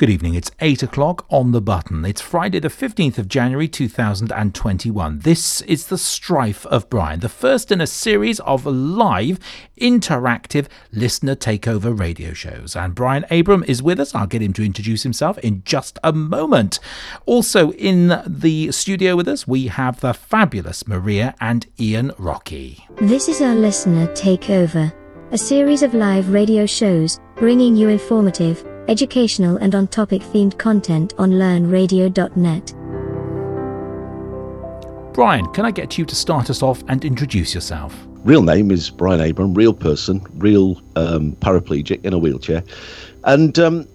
Good evening. It's 8 o'clock on the button. It's Friday, the 15th of January 2021. This is The Strife of Brian, the first in a series of live, interactive listener takeover radio shows. And Brian Abram is with us. I'll get him to introduce himself in just a moment. Also in the studio with us, we have the fabulous Maria and Ian Rocky. This is our listener takeover, a series of live radio shows bringing you informative educational and on topic themed content on learnradio.net. Brian, can I get you to start us off and introduce yourself? Real name is Brian Abram, real person, real um, paraplegic in a wheelchair. And um,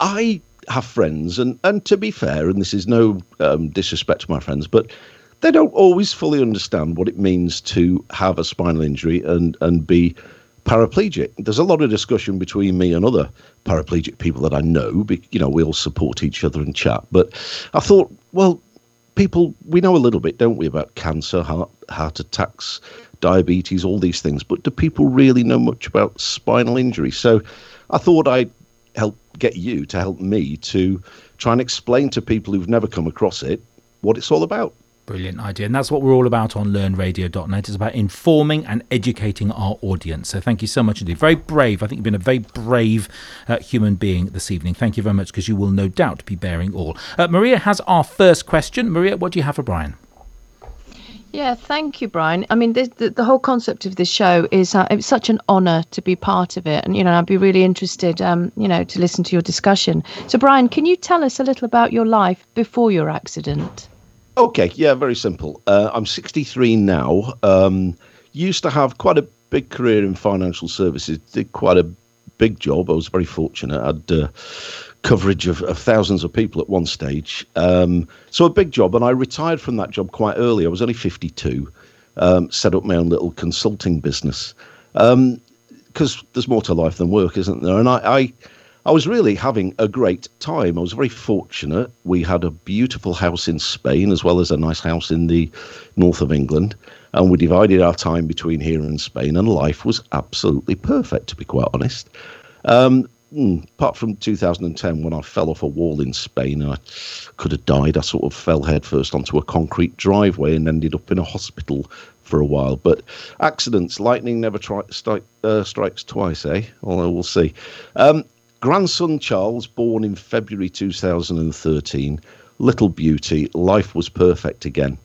I have friends, and, and to be fair, and this is no um, disrespect to my friends, but they don't always fully understand what it means to have a spinal injury and, and be paraplegic. There's a lot of discussion between me and other paraplegic people that I know. You know, we all support each other and chat. But I thought, well, people, we know a little bit, don't we, about cancer, heart, heart attacks, diabetes, all these things. But do people really know much about spinal injury? So I thought I'd help get you to help me to try and explain to people who've never come across it what it's all about. Brilliant idea. And that's what we're all about on learnradio.net. It's about informing and educating our audience. So thank you so much indeed. Very brave. I think you've been a very brave uh, human being this evening. Thank you very much because you will no doubt be bearing all. Uh, Maria has our first question. Maria, what do you have for Brian? Yeah, thank you, Brian. I mean, the, the, whole concept of this show is uh, it's such an honour to be part of it, and you know, I'd be really interested, um, you know, to listen to your discussion. So, Brian, can you tell us a little about your life before your accident? Okay, yeah, very simple. Uh, I'm 63 now. Um, used to have quite a big career in financial services. Did quite a big job. I was very fortunate. I had uh, coverage of, of, thousands of people at one stage. Um, so a big job, and I retired from that job quite early. I was only 52. Um, set up my own little consulting business because um, there's more to life than work, isn't there? And I, I I was really having a great time. I was very fortunate. We had a beautiful house in Spain as well as a nice house in the north of England. And we divided our time between here and Spain, and life was absolutely perfect, to be quite honest. Um, hmm, apart from 2010, when I fell off a wall in Spain, I could have died. I sort of fell headfirst onto a concrete driveway and ended up in a hospital for a while. But accidents, lightning never uh, strikes twice, eh? Although we'll see. Um, Grandson Charles, born in February 2013, little beauty, life was perfect again.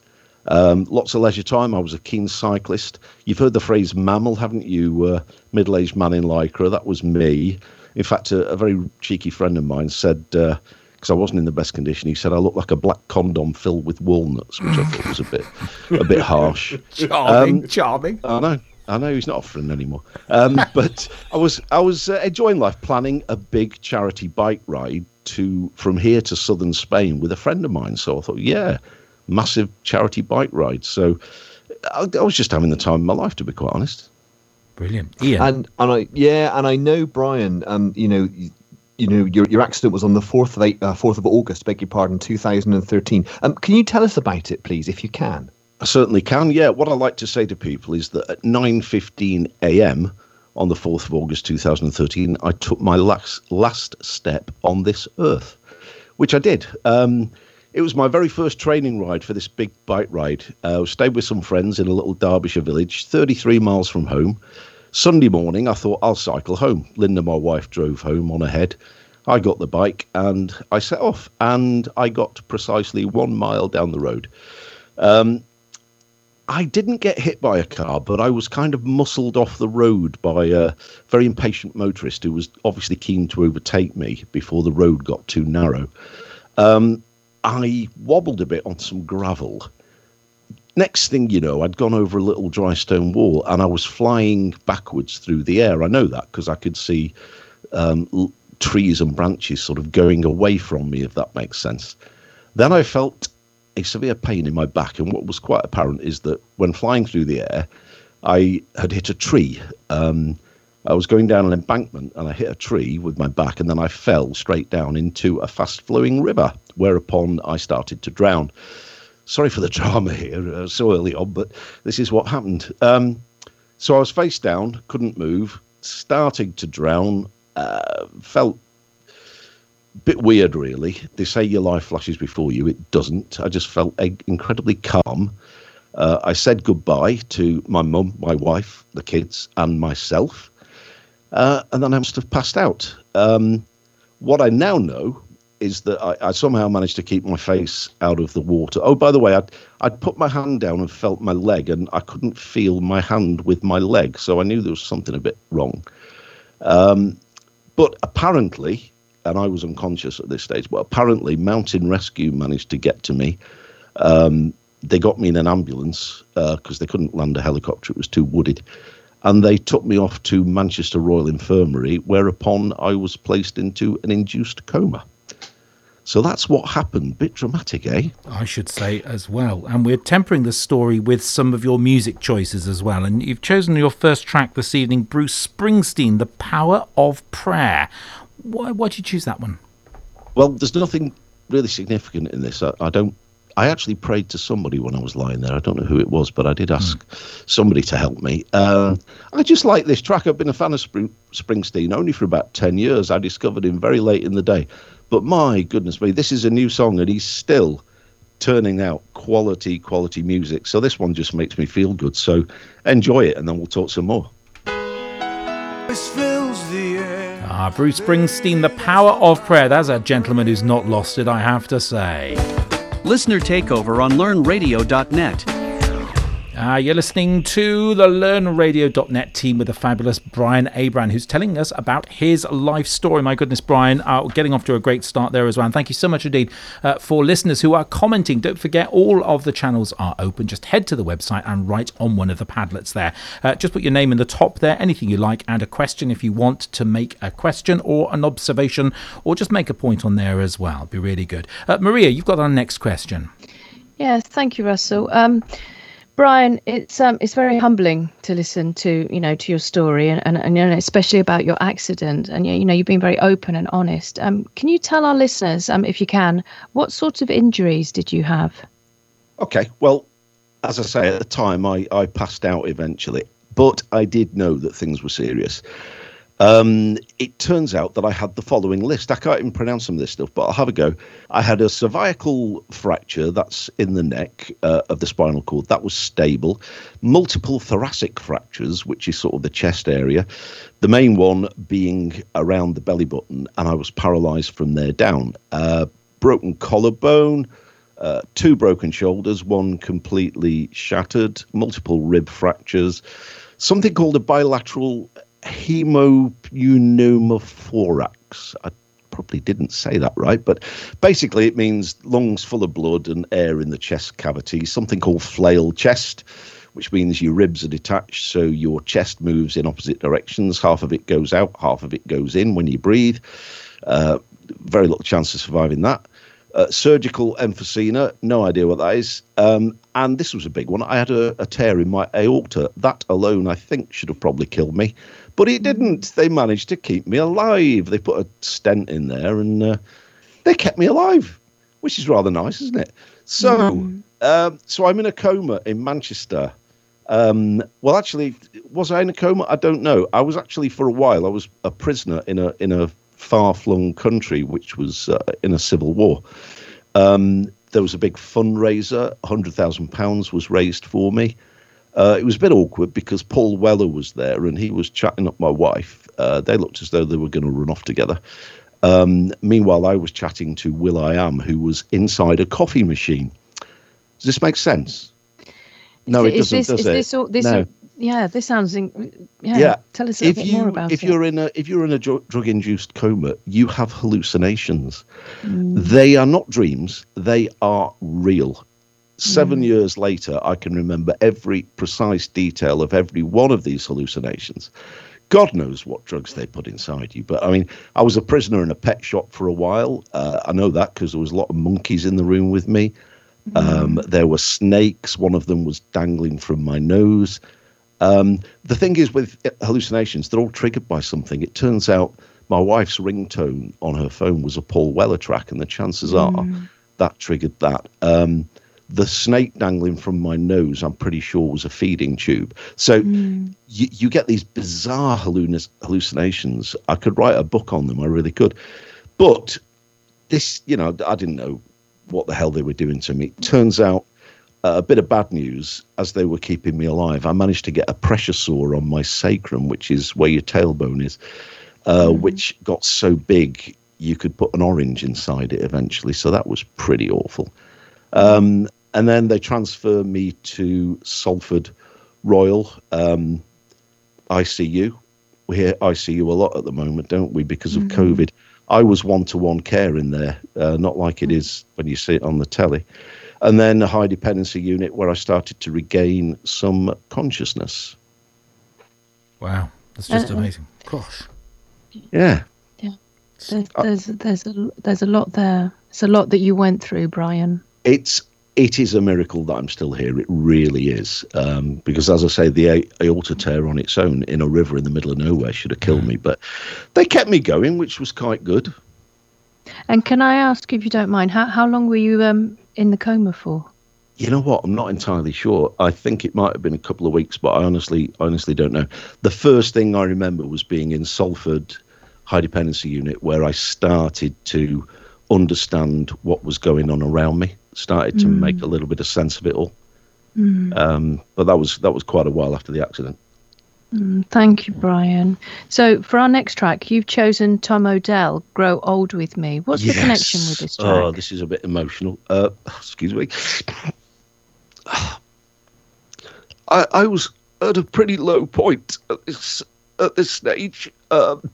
Um, lots of leisure time. I was a keen cyclist. You've heard the phrase MAMIL, haven't you? Uh, Middle aged man in Lycra. That was me. In fact, a, a very cheeky friend of mine said, because uh, I wasn't in the best condition, he said I looked like a black condom filled with walnuts, which I thought was a bit, a bit harsh. Charming, um, charming. I know. I know he's not offering anymore. Um, but I was I was uh, enjoying life, planning a big charity bike ride to from here to southern Spain with a friend of mine. So I thought, yeah, massive charity bike ride. So I, I was just having the time of my life, to be quite honest. Brilliant, Ian. And and I yeah, and I know Brian. Um, you know. You, know your your accident was on the fourth of eight, uh, fourth of August. Beg your pardon, two thousand and thirteen. Um, can you tell us about it, please, if you can? I certainly can. Yeah, what I like to say to people is that at 9:15 a.m. on the 4th of August 2013, I took my last last step on this earth, which I did. Um, it was my very first training ride for this big bike ride. Uh, I stayed with some friends in a little Derbyshire village, 33 miles from home. Sunday morning, I thought I'll cycle home. Linda, my wife, drove home on ahead. I got the bike and I set off, and I got precisely one mile down the road. Um, I didn't get hit by a car, but I was kind of muscled off the road by a very impatient motorist who was obviously keen to overtake me before the road got too narrow. Um, I wobbled a bit on some gravel. Next thing you know, I'd gone over a little dry stone wall and I was flying backwards through the air. I know that because I could see um, l- trees and branches sort of going away from me, if that makes sense. Then I felt a severe pain in my back. And what was quite apparent is that when flying through the air, I had hit a tree. Um, I was going down an embankment and I hit a tree with my back, and then I fell straight down into a fast flowing river, whereupon I started to drown. Sorry for the drama here, uh, so early on, but this is what happened. Um, so I was face down, couldn't move, starting to drown, uh, felt bit weird, really. They say your life flashes before you. It doesn't. I just felt incredibly calm. Uh, I said goodbye to my mum, my wife, the kids, and myself. Uh, and then I must have passed out. Um, what I now know is that I, I, somehow managed to keep my face out of the water. Oh, by the way, I'd, I'd put my hand down and felt my leg, and I couldn't feel my hand with my leg. So I knew there was something a bit wrong. Um, but apparently, and I was unconscious at this stage, but apparently, Mountain Rescue managed to get to me. Um, they got me in an ambulance because uh, they couldn't land a helicopter, it was too wooded. And they took me off to Manchester Royal Infirmary, whereupon I was placed into an induced coma. So that's what happened. Bit dramatic, eh? I should say as well. And we're tempering the story with some of your music choices as well. And you've chosen your first track this evening, Bruce Springsteen, The Power of Prayer. Why, why did you choose that one? Well, there's nothing really significant in this. I, I don't I actually prayed to somebody when I was lying there. I don't know who it was, but I did ask mm. somebody to help me. Um, I just like this track. I've been a fan of Spring- Springsteen only for about 10 years. I discovered him very late in the day. But my goodness me, this is a new song, and he's still turning out quality, quality music. So this one just makes me feel good. So enjoy it, and then we'll talk some more. Ah, Bruce Springsteen, The Power of Prayer. That's a gentleman who's not lost it, I have to say. Listener Takeover on LearnRadio.net. Uh, you're listening to the LearnRadio.net team with the fabulous Brian Abram, who's telling us about his life story. My goodness, Brian, uh, getting off to a great start there as well. And thank you so much indeed uh, for listeners who are commenting. Don't forget, all of the channels are open. Just head to the website and write on one of the padlets there. Uh, just put your name in the top there, anything you like, and a question if you want to make a question or an observation, or just make a point on there as well. Be really good. Uh, Maria, you've got our next question. Yes, thank you, Russell. Um, Brian, it's um, it's very humbling to listen to you know to your story and, and, and you know, especially about your accident and you know you've been very open and honest. Um, can you tell our listeners, um, if you can, what sorts of injuries did you have? Okay, well, as I say at the time, I I passed out eventually, but I did know that things were serious. Um, it turns out that I had the following list. I can't even pronounce some of this stuff, but I'll have a go. I had a cervical fracture that's in the neck uh, of the spinal cord. That was stable. Multiple thoracic fractures, which is sort of the chest area. The main one being around the belly button, and I was paralyzed from there down. Uh, broken collarbone. Uh, two broken shoulders, one completely shattered, multiple rib fractures, something called a bilateral hemopneumothorax. I probably didn't say that right, but basically it means lungs full of blood and air in the chest cavity, something called flail chest, which means your ribs are detached, so your chest moves in opposite directions. Half of it goes out, half of it goes in when you breathe. Uh, very little chance of surviving that. Uh, surgical emphysema, no idea what that is. Um, and this was a big one. I had a, a, tear in my aorta. That alone, I think, should have probably killed me. But it didn't. They managed to keep me alive. They put a stent in there and uh, they kept me alive, which is rather nice, isn't it? So, mm. um, so I'm in a coma in Manchester. Um, well, actually, was I in a coma? I don't know. I was actually for a while. I was a prisoner in a in a far-flung country, which was uh, in a civil war. Um, there was a big fundraiser. Hundred thousand pounds was raised for me. Uh, it was a bit awkward because Paul Weller was there and he was chatting up my wife. Uh, they looked as though they were going to run off together. Um, meanwhile, I was chatting to will.i.am, who was inside a coffee machine. Does this make sense? No, it doesn't. This, does it? This, all, this no. All, yeah, this sounds. In, yeah, yeah, tell us a if bit you, more about if it. You're in a, if you're in a drug-induced coma, you have hallucinations. Mm. They are not dreams; they are real. Seven mm. years later, I can remember every precise detail of every one of these hallucinations. God knows what drugs they put inside you. But I mean, I was a prisoner in a pet shop for a while. Uh, I know that because there was a lot of monkeys in the room with me. Mm. Um, there were snakes. One of them was dangling from my nose. Um, the thing is with hallucinations, they're all triggered by something. It turns out my wife's ringtone on her phone was a Paul Weller track, and the chances mm. are that triggered that. Um, the snake dangling from my nose, I'm pretty sure was a feeding tube. So mm. you, you get these bizarre hallucinations. I could write a book on them, I really could. But this, you know, I didn't know what the hell they were doing to me. Turns out, a bit of bad news as they were keeping me alive. I managed to get a pressure sore on my sacrum, which is where your tailbone is, uh, Mm-hmm. which got so big you could put an orange inside it eventually. So that was pretty awful. Um, and then they transfer me to Salford Royal um, ICU. We hear ICU a lot at the moment, don't we, because of COVID. I was one to one care in there, uh, not like it is when you see it on the telly. And then a high dependency unit where I started to regain some consciousness. Wow, that's just Uh, amazing. Gosh. Yeah. Yeah. There's, there's there's a there's a lot there. It's a lot that you went through, Brian. it's it is a miracle that I'm still here. It really is, um, because as I say, the aorta tear on its own in a river in the middle of nowhere should have killed me, but they kept me going, which was quite good. And can I ask, if you don't mind, how how long were you um in the coma for? You know what? I'm not entirely sure. I think it might have been a couple of weeks, but I honestly, honestly don't know. The first thing I remember was being in Salford High Dependency Unit, where I started to understand what was going on around me. Started to make a little bit of sense of it all. Um, but that was that was quite a while after the accident. Mm, Thank you, Brian. So for our next track, you've chosen Tom Odell, "Grow Old with Me." What's the connection with this track? Oh, this is a bit emotional. Uh, excuse me. I, I was at a pretty low point at this at this stage. Um,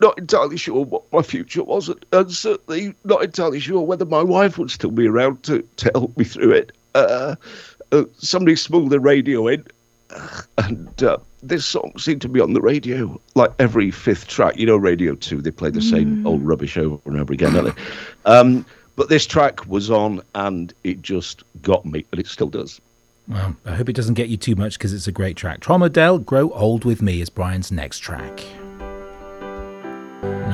not entirely sure what my future was, and, and certainly not entirely sure whether my wife would still be around to, to help me through it. Uh, uh, somebody smuggled the radio in, and uh, this song seemed to be on the radio like every fifth track. You know, Radio 2, they play the same old rubbish over and over again, don't they? Um, but this track was on, and it just got me, and it still does. Well, I hope it doesn't get you too much because it's a great track. Tom Odell, Grow Old With Me is Brian's next track.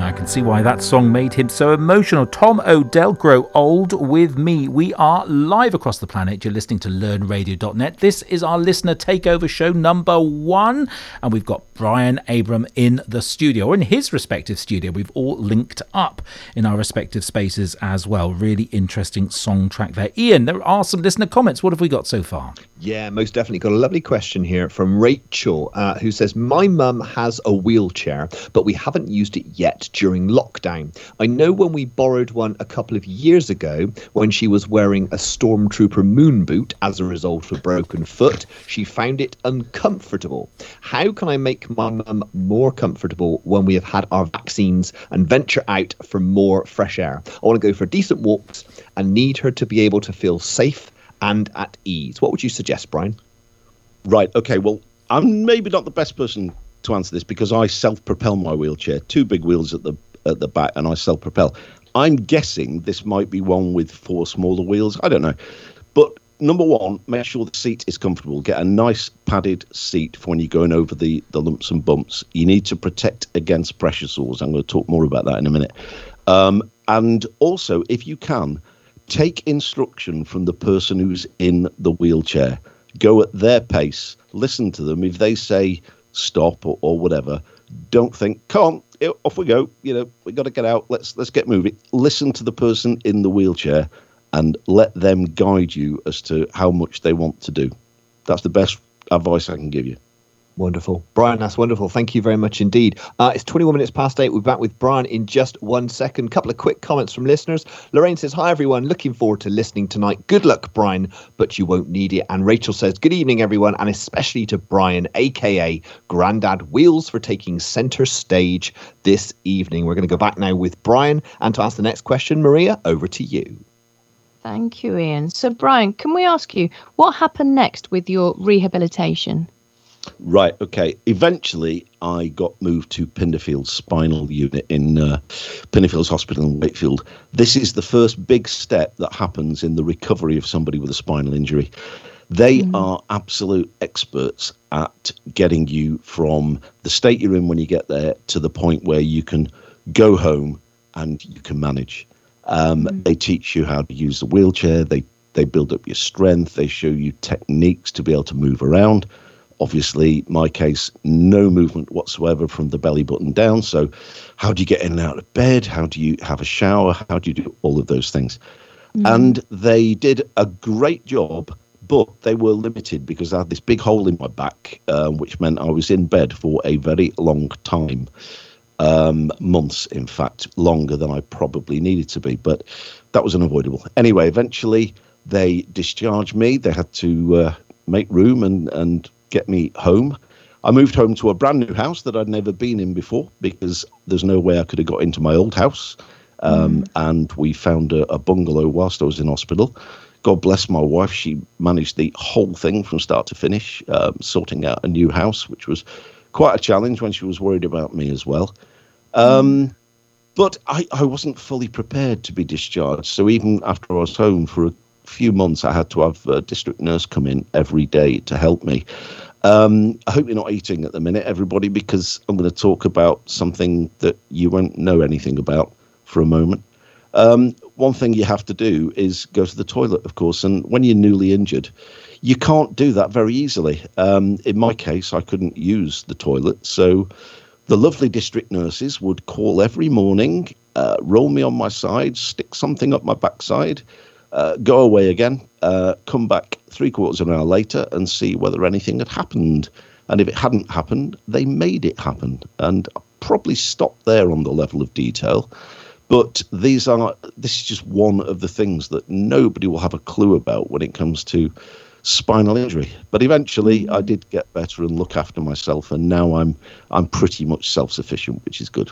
I can see why that song made him so emotional. Tom Odell, Grow Old With Me. We are live across the planet. You're listening to learnradio.net. This is our listener takeover show number one. And we've got Brian Abram in the studio, or in his respective studio. We've all linked up in our respective spaces as well. Really interesting song track there. Ian, there are some listener comments. What have we got so far? Yeah, most definitely. Got a lovely question here from Rachel, uh, who says, My mum has a wheelchair, but we haven't used it yet during lockdown. I know when we borrowed one a couple of years ago, when she was wearing a Stormtrooper moon boot as a result of a broken foot, she found it uncomfortable. How can I make my mum more comfortable when we have had our vaccines and venture out for more fresh air? I want to go for decent walks and need her to be able to feel safe and at ease. What would you suggest, Brian? Right. Okay. Well, I'm maybe not the best person to answer this because I self-propel my wheelchair, two big wheels at the at the back, and I self-propel. I'm guessing this might be one with four smaller wheels. I don't know, but number one, make sure the seat is comfortable. Get a nice padded seat for when you're going over the the lumps and bumps. You need to protect against pressure sores. I'm going to talk more about that in a minute. Um, and also, if you can, take instruction from the person who's in the wheelchair. Go at their pace. Listen to them. If they say stop or, or whatever, don't think, come on, off we go. You know, we got to get out. Let's let's get moving. Listen to the person in the wheelchair and let them guide you as to how much they want to do. That's the best advice I can give you. Wonderful. Brian, that's wonderful. Thank you very much indeed. Uh, it's 21 minutes past eight. We're back with Brian in just one second. A couple of quick comments from listeners. Lorraine says, Hi, everyone. Looking forward to listening tonight. Good luck, Brian, but you won't need it. And Rachel says, Good evening, everyone, and especially to Brian, aka Grandad Wheels, for taking center stage this evening. We're going to go back now with Brian. And to ask the next question, Maria, over to you. Thank you, Ian. So, Brian, can we ask you what happened next with your rehabilitation? Right. Okay. Eventually, I got moved to Pinderfield Spinal Unit in uh, Pinderfields Hospital in Wakefield. This is the first big step that happens in the recovery of somebody with a spinal injury. They are absolute experts at getting you from the state you're in when you get there to the point where you can go home and you can manage. Um, They teach you how to use the wheelchair. They they build up your strength. They show you techniques to be able to move around Obviously, my case, no movement whatsoever from the belly button down. So, how do you get in and out of bed? How do you have a shower? How do you do all of those things? And they did a great job, but they were limited because I had this big hole in my back, uh, which meant I was in bed for a very long time um, months, in fact, longer than I probably needed to be. But that was unavoidable. Anyway, eventually they discharged me. They had to uh, make room and, and get me home. I moved home to a brand new house that I'd never been in before because there's no way I could have got into my old house. Um, And we found a, a bungalow whilst I was in hospital. God bless my wife. She managed the whole thing from start to finish, um, sorting out a new house, which was quite a challenge when she was worried about me as well. Um, but I, I wasn't fully prepared to be discharged. So even after I was home for a few months, I had to have a district nurse come in every day to help me. Um, I hope you're not eating at the minute, everybody, because I'm going to talk about something that you won't know anything about for a moment. Um, one thing you have to do is go to the toilet, of course, and when you're newly injured, you can't do that very easily. Um, in my case, I couldn't use the toilet, so the lovely district nurses would call every morning, uh, roll me on my side, stick something up my backside, uh, go away again, uh, come back three quarters of an hour later and see whether anything had happened. And if it hadn't happened, they made it happen. And probably stop there on the level of detail. But these are this is just one of the things that nobody will have a clue about when it comes to spinal injury. But eventually, I did get better and look after myself, and now I'm I'm pretty much self sufficient, which is good.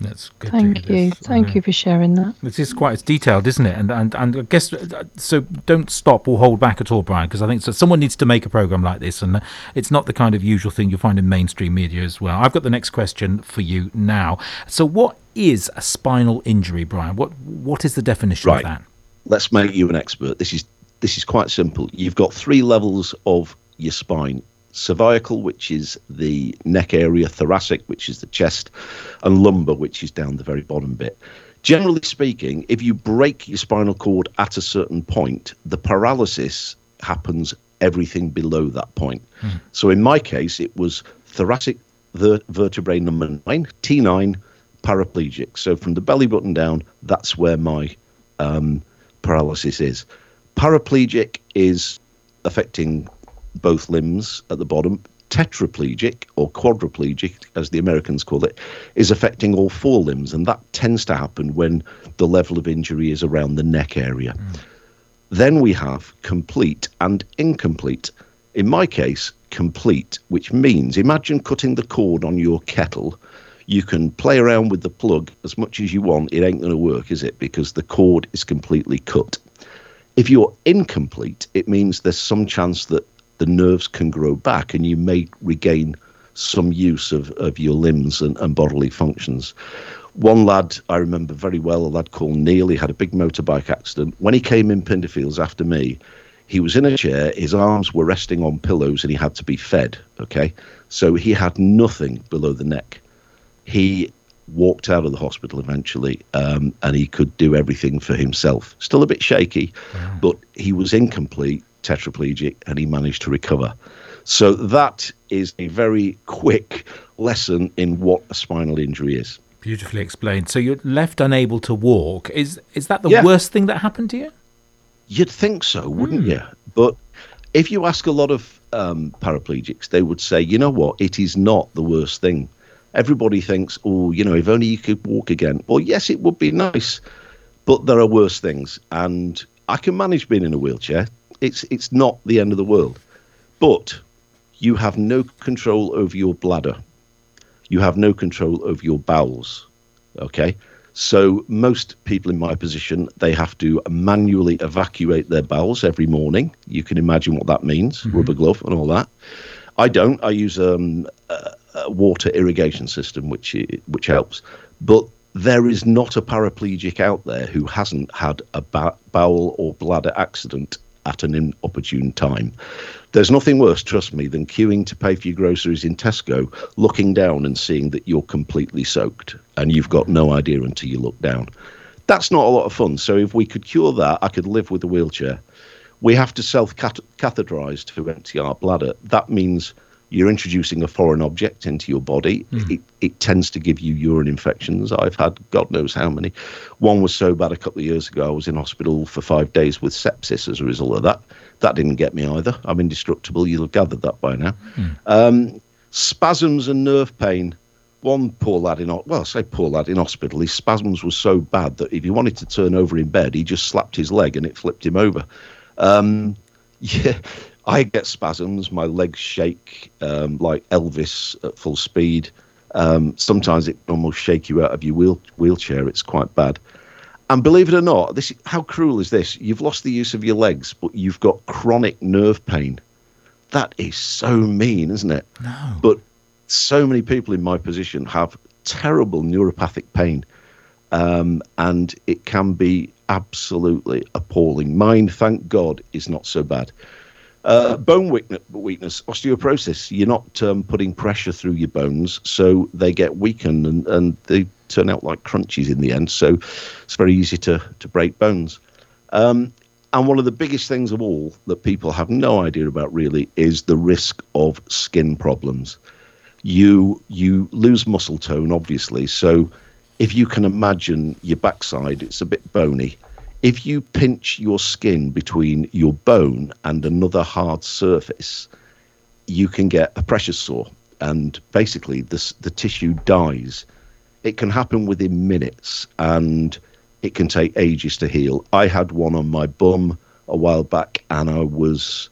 That's good. Thank hear you. this. Thank you for sharing that. This is quite it's detailed, isn't it? And and and I guess uh, so. Don't stop or hold back at all, Brian, because I think so. Someone needs to make a program like this, and uh, it's not the kind of usual thing you find in mainstream media as well. I've got the next question for you now. So, what is a spinal injury, Brian? What what is the definition Right. of that? let's make you an expert. This is this is quite simple. You've got three levels of your spine: cervical, which is the neck area, thoracic, which is the chest, and lumbar, which is down the very bottom bit. Generally speaking, if you break your spinal cord at a certain point, the paralysis happens everything below that point. So in my case, it was thoracic ver- vertebrae number nine, T9, paraplegic. So from the belly button down, that's where my um, paralysis is. Paraplegic is affecting both limbs at the bottom. Tetraplegic or quadriplegic, as the Americans call it, is affecting all four limbs, and that tends to happen when the level of injury is around the neck area. Hmm. Then we have complete and incomplete. In my case, complete, which means imagine cutting the cord on your kettle. You can play around with the plug as much as you want. It ain't going to work, is it? Because the cord is completely cut. If you're incomplete, it means there's some chance that the nerves can grow back and you may regain some use of, of your limbs and, and bodily functions. One lad I remember very well, a lad called Neil, he had a big motorbike accident. When he came in Pinderfields after me, he was in a chair, his arms were resting on pillows, and he had to be fed. Okay. So he had nothing below the neck. He walked out of the hospital eventually um, and he could do everything for himself. Still a bit shaky, but he was incomplete, tetraplegic, and he managed to recover. So that is a very quick lesson in what a spinal injury is. Beautifully explained. So you're left unable to walk. Is is that the Yeah. worst thing that happened to you? You'd think so, wouldn't you? But if you ask a lot of um, paraplegics, they would say, you know what, it is not the worst thing. Everybody thinks, oh, you know, if only you could walk again. Well, yes, it would be nice, but there are worse things, and I can manage being in a wheelchair. It's it's not the end of the world, but you have no control over your bladder. You have no control over your bowels. Okay. So most people in my position, they have to manually evacuate their bowels every morning. You can imagine what that means, rubber glove and all that. I don't. I use um, a, a water irrigation system, which which helps. But there is not a paraplegic out there who hasn't had a ba- bowel or bladder accident at an inopportune time. There's nothing worse, trust me, than queuing to pay for your groceries in Tesco, looking down and seeing that you're completely soaked and you've got no idea until you look down. That's not a lot of fun. So if we could cure that, I could live with a wheelchair. We have to self catheterize to empty our bladder. That means you're introducing a foreign object into your body. Hmm. It, it tends to give you urine infections. I've had God knows how many. One was so bad a couple of years ago, I was in hospital for five days with sepsis as a result of that. That didn't get me either. I'm indestructible. You'll have gathered that by now. Um, spasms and nerve pain. One poor lad in, well, I say poor lad in hospital, his spasms were so bad that if he wanted to turn over in bed, he just slapped his leg and it flipped him over. Um, yeah, I get spasms. My legs shake um, like Elvis at full speed. Um, sometimes it can almost shake you out of your wheel- wheelchair. It's quite bad. And believe it or not, this how cruel is this? You've lost the use of your legs, but you've got chronic nerve pain. That is so mean, isn't it? No. But so many people in my position have terrible neuropathic pain, um, and it can be absolutely appalling. Mine, thank God, is not so bad. Uh, bone weakness, osteoporosis. You're not um, putting pressure through your bones, so they get weakened and, and they turn out like crunchies in the end. So it's very easy to, to break bones. Um, and one of the biggest things of all that people have no idea about really is the risk of skin problems. You you lose muscle tone, obviously. So if you can imagine your backside, it's a bit bony. If you pinch your skin between your bone and another hard surface, you can get a pressure sore, and basically the the tissue dies. It can happen within minutes, and it can take ages to heal. I had one on my bum a while back, and I was,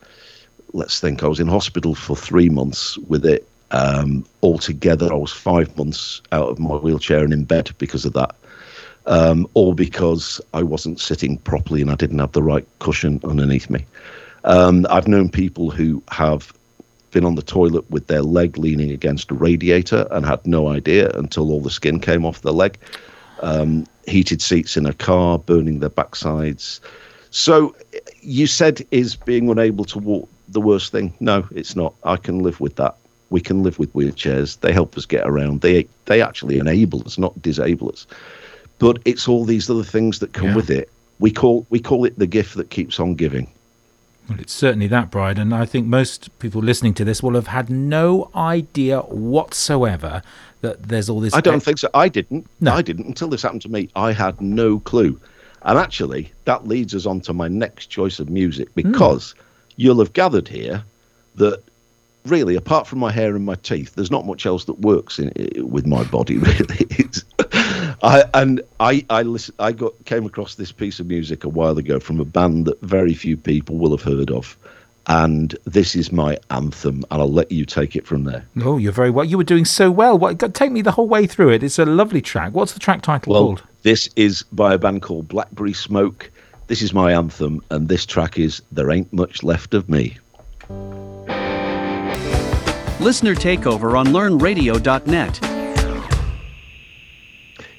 let's think, I was in hospital for three months with it. Um, altogether, I was five months out of my wheelchair and in bed because of that um, all because I wasn't sitting properly and I didn't have the right cushion underneath me. Um, I've known people who have been on the toilet with their leg leaning against a radiator and had no idea until all the skin came off the leg. Um, heated seats in a car, burning their backsides. So, you said, is being unable to walk the worst thing? No, it's not. I can live with that. We can live with wheelchairs. They help us get around. They they actually enable us, not disable us but it's all these other things that come Yeah. with it. We call we call it the gift that keeps on giving. Well, it's certainly that, Brian, and I think most people listening to this will have had no idea whatsoever that there's all this. I don't think so. I didn't. No. I didn't until this happened to me. I had no clue. And actually, that leads us on to my next choice of music hmm. because you'll have gathered here that really, apart from my hair and my teeth, there's not much else that works in, with my body. Really, it's, I and I I listen, I got came across this piece of music a while ago from a band that very few people will have heard of, and this is my anthem, and I'll let you take it from there. Oh, you're very well. You were doing so well. What, take me the whole way through it. It's a lovely track. What's the track title Well, called? this is by a band called Blackberry Smoke. This is my anthem, and this track is There Ain't Much Left of Me. Listener Takeover on LearnRadio.net.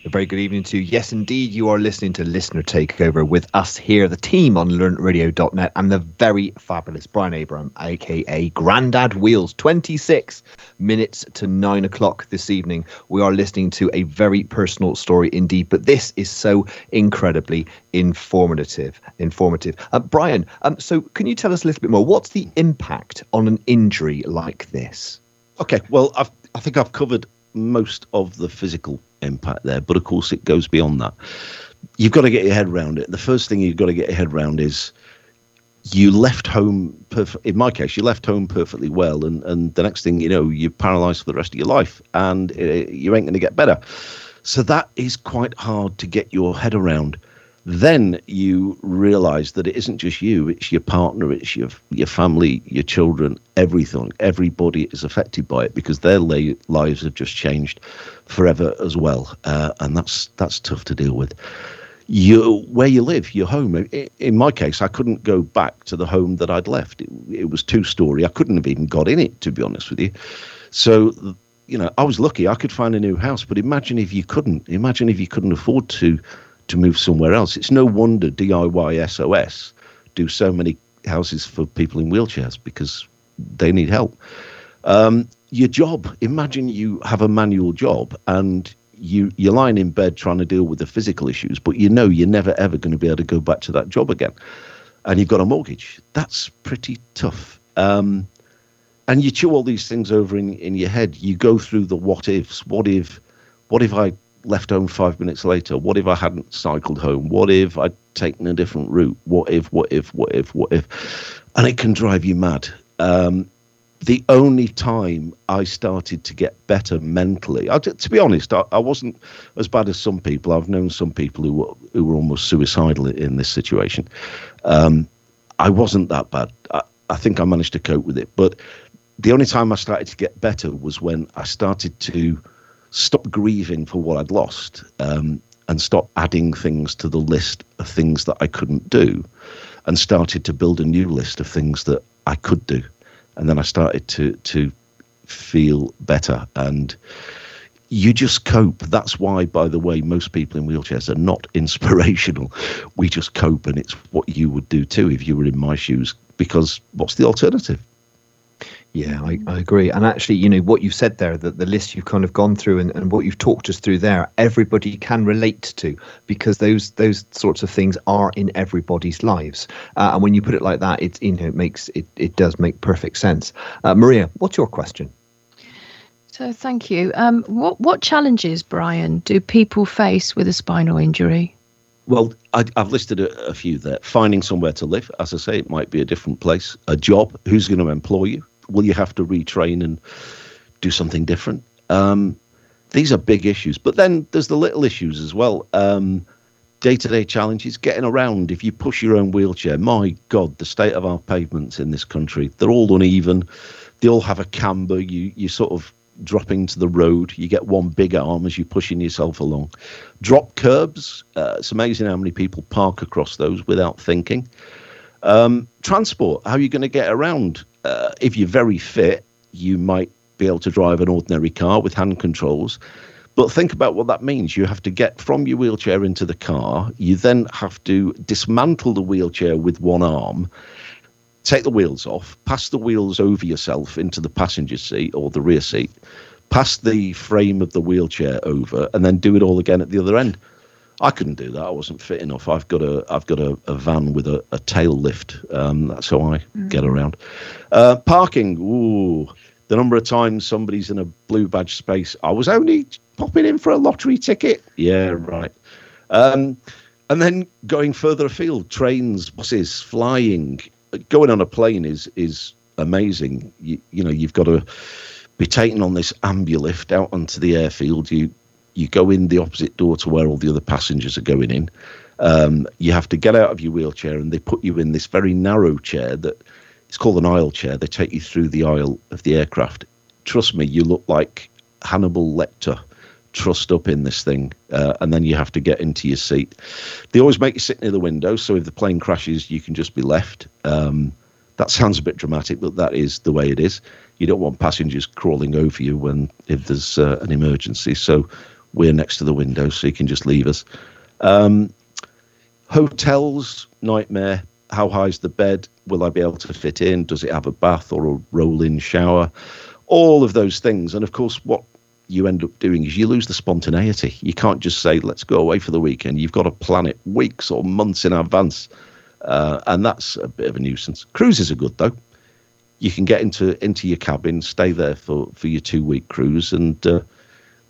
A very good evening to you. Yes, indeed, you are listening to Listener Takeover with us here, the team on LearnRadio.net, and the very fabulous Brian Abram, aka Grandad Wheels. 26 minutes to 9 o'clock this evening. We are listening to a very personal story indeed, but this is so incredibly informative. Informative. Uh, Brian, um, so can you tell us a little bit more? What's the impact on an injury like this? Okay, well, I've, I think I've covered most of the physical impact there, but of course it goes beyond that. You've got to get your head around it. The first thing you've got to get your head around is you left home perf- in my case you left home perfectly well and and the next thing you know you're paralyzed for the rest of your life and uh, you ain't going to get better so that is quite hard to get your head around then you realize that it isn't just you it's your partner it's your your family your children everything everybody is affected by it because their la- lives have just changed forever as well uh, and that's that's tough to deal with you where you live, your home. In my case, I couldn't go back to the home that I'd left. It, it was two story. I couldn't have even got in it, to be honest with you. So, you know, I was lucky. I could find a new house. But imagine if you couldn't. Imagine if you couldn't afford to to move somewhere else. It's no wonder DIY SOS do so many houses for people in wheelchairs because they need help. Um, your job. Imagine you have a manual job and you you're lying in bed trying to deal with the physical issues, but you know you're never ever going to be able to go back to that job again, and you've got a mortgage. That's pretty tough. Um, and you chew all these things over in, in your head. You go through the what ifs. What if, what if I left home five minutes later? What if I hadn't cycled home? What if I'd taken a different route? What if, what if, what if, what if? And it can drive you mad. Um, the only time I started to get better mentally, I, to be honest, I, I, wasn't as bad as some people. I've known some people who were, who were almost suicidal in this situation. Um, I wasn't that bad. I, I think I managed to cope with it. But the only time I started to get better was when I started to stop grieving for what I'd lost um, and stop adding things to the list of things that I couldn't do and started to build a new list of things that I could do. And then I started to, to feel better and you just cope. That's why, by the way, most people in wheelchairs are not inspirational. We just cope, and it's what you would do too if you were in my shoes. Because what's the alternative? Yeah, I, I agree. And actually, you know, what you've said there, that the list you've kind of gone through and, and what you've talked us through there, everybody can relate to because those those sorts of things are in everybody's lives. Uh, and when you put it like that, it you know it makes it, it does make perfect sense. Uh, Maria, what's your question? So thank you. Um, what what challenges, Brian, do people face with a spinal injury? Well, I, have listed a, a, few there. Finding somewhere to live, as I say, it might be a different place. A job, who's going to employ you? Will you have to retrain and do something different? Um, these are big issues. But then there's the little issues as well. Day to day challenges, getting around. If you push your own wheelchair, my God, the state of our pavements in this country, they're all uneven. They all have a camber. You, you sort of dropping to the road. You get one big arm as you're pushing yourself along. Drop curbs. Uh, it's amazing how many people park across those without thinking. Um, transport. How are you going to get around? Uh, if you're very fit, you might be able to drive an ordinary car with hand controls. But think about what that means. You have to get from your wheelchair into the car. You then have to dismantle the wheelchair with one arm, take the wheels off, pass the wheels over yourself into the passenger seat or the rear seat, pass the frame of the wheelchair over, and then do it all again at the other end. I couldn't do that. I wasn't fit enough. I've got a I've got a, a van with a, a tail lift. Um, that's how I mm. get around. Uh, parking. Ooh, the number of times somebody's in a blue badge space. I was only popping in for a lottery ticket. Yeah, right. Um, and then going further afield, trains, buses, flying. Going on a plane is is amazing. You, you know, you've got to be taken on this ambulift out onto the airfield. You you go in the opposite door to where all the other passengers are going in. Um, you have to get out of your wheelchair and they put you in this very narrow chair that it's called an aisle chair. They take you through the aisle of the aircraft. Trust me, you look like Hannibal Lecter trussed up in this thing, uh, and then you have to get into your seat. They always make you sit near the window, so if the plane crashes, you can just be left. Um, that sounds a bit dramatic, but that is the way it is. You don't want passengers crawling over you when if there's uh, an emergency. So we're next to the window, so you can just leave us. Um, hotels, nightmare. How high is the bed? Will I be able to fit in? Does it have a bath or a roll in shower? All of those things. And of course, what you end up doing is you lose the spontaneity. You can't just say, let's go away for the weekend. You've got to plan it weeks or months in advance. Uh, and that's a bit of a nuisance. Cruises are good, though. You can get into into your cabin, stay there for, for your two week cruise, and uh,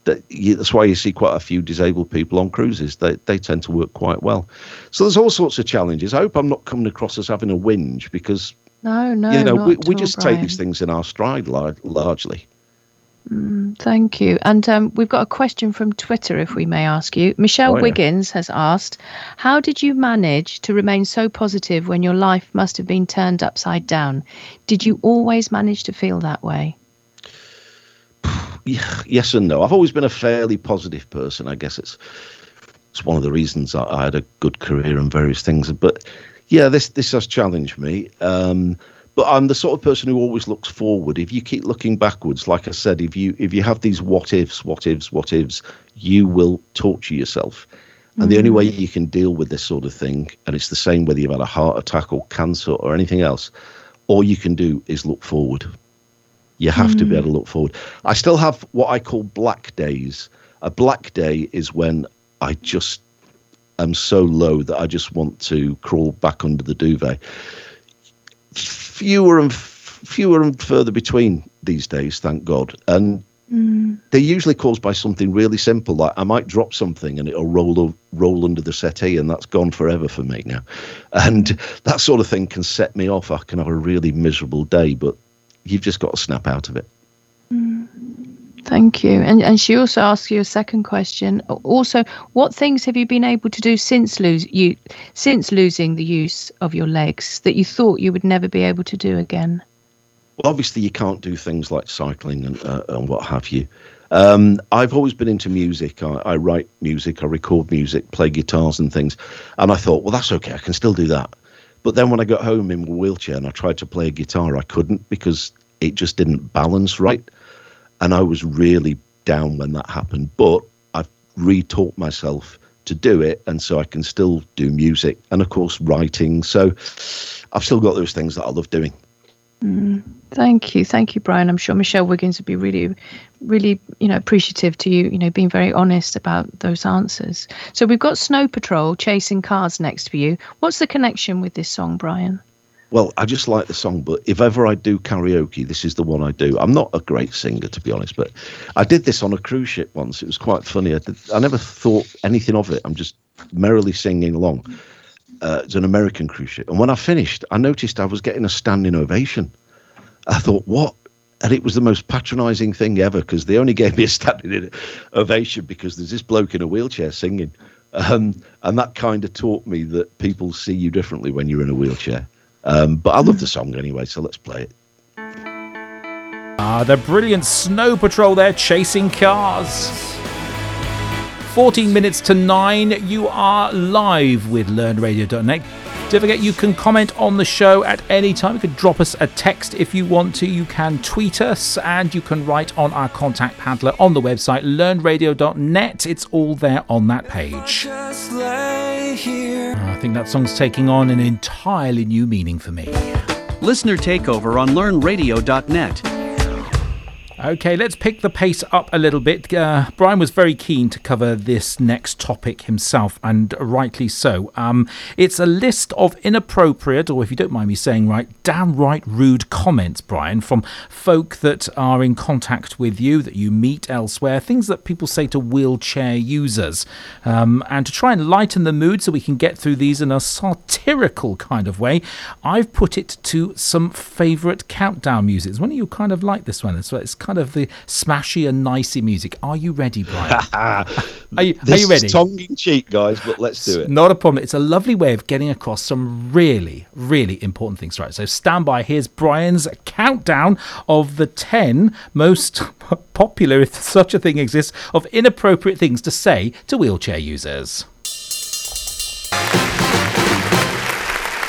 that's why you see quite a few disabled people on cruises. They they tend to work quite well. So there's all sorts of challenges. I hope I'm not coming across as having a whinge because no, no, you know we, we just Brian. take these things in our stride largely. Mm, thank you. And um, we've got a question from Twitter, if we may ask you. Michelle oh, yeah. Wiggins has asked, How did you manage to remain so positive when your life must have been turned upside down? Did you always manage to feel that way? yes and no. I've always been a fairly positive person. I guess it's it's one of the reasons I, I had a good career and various things. But yeah, this this has challenged me. Um, but I'm the sort of person who always looks forward. If you keep looking backwards, like I said, if you if you have these what ifs, what ifs, what ifs, you will torture yourself. And mm-hmm. the only way mm. you can deal with this sort of thing, and it's the same whether you've had a heart attack or cancer or anything else, all you can do is look forward. You have mm. to be able to look forward. I still have what I call black days. A black day is when I just am so low that I just want to crawl back under the duvet. Fewer and f- fewer and further between these days, thank God. And Mm. they're usually caused by something really simple, like I might drop something and it'll roll o- roll under the settee, and that's gone forever for me now. And that sort of thing can set me off. I can have a really miserable day, but you've just got to snap out of it. Thank you. And and she also asks you a second question. Also, what things have you been able to do since lose you since losing the use of your legs that you thought you would never be able to do again? Well, obviously, you can't do things like cycling and, uh, and what have you. Um, I've always been into music. I, I write music, I record music, play guitars and things. And I thought, well, that's okay. I can still do that. But then when I got home in my wheelchair and I tried to play a guitar, I couldn't because it just didn't balance right. And I was really down when that happened. But I've retaught myself to do it. And so I can still do music and, of course, writing. So I've still got those things that I love doing. Mm-hmm. Thank you, thank you, Brian. I'm sure Michelle Wiggins would be really, really, you know, appreciative to you, you know, being very honest about those answers. So we've got Snow Patrol chasing cars next for you. What's the connection with this song, Brian? Well, I just like the song, but if ever I do karaoke, this is the one I do. I'm not a great singer, to be honest, but I did this on a cruise ship once. It was quite funny. I, did, I never thought anything of it. I'm just merrily singing along. Uh, it's an American cruise ship. And when I finished, I noticed I was getting a standing ovation. I thought, what? And it was the most patronizing thing ever because they only gave me a standing ovation because there's this bloke in a wheelchair singing. Um, and that kind of taught me that people see you differently when you're in a wheelchair. Um, but I love the song anyway, so let's play it. Ah, the brilliant Snow Patrol there chasing cars. 14 minutes to 9, you are live with learnradio.net. Don't forget you can comment on the show at any time. You can drop us a text if you want to. You can tweet us and you can write on our contact handler on the website learnradio.net. It's all there on that page. I think that song's taking on an entirely new meaning for me. Listener Takeover on LearnRadio.net. Okay, let's pick the pace up a little bit. Uh, Brian was very keen to cover this next topic himself, and rightly so. Um, it's a list of inappropriate, or if you don't mind me saying right, downright rude comments, Brian, from folk that are in contact with you, that you meet elsewhere, things that people say to wheelchair users. Um, and to try and lighten the mood so we can get through these in a satirical kind of way, I've put it to some favourite countdown music. One of you kind of like this one. It's, it's kind of the smashy and nicey music. Are you ready, Brian? are, you, are This you ready? tongue in cheek, guys, but let's do it. Not a problem. It's a lovely way of getting across some really, really important things. Right. So stand by. Here's Brian's countdown of the 10 most popular, if such a thing exists, of inappropriate things to say to wheelchair users.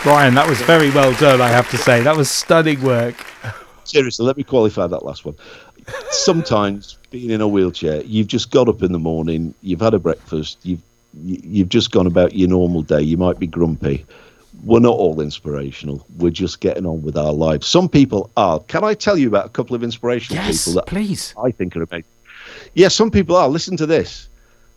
Brian, that was very well done, I have to say. That was stunning work. Seriously, let me qualify that last one. Sometimes being in a wheelchair, you've just got up in the morning, you've had a breakfast, you've you- you've just gone about your normal day. You might be grumpy. We're not all inspirational. We're just getting on with our lives. Some people are. Can I tell you about a couple of inspirational Yes, people that please. I think are amazing? Yeah, some people are. Listen to this.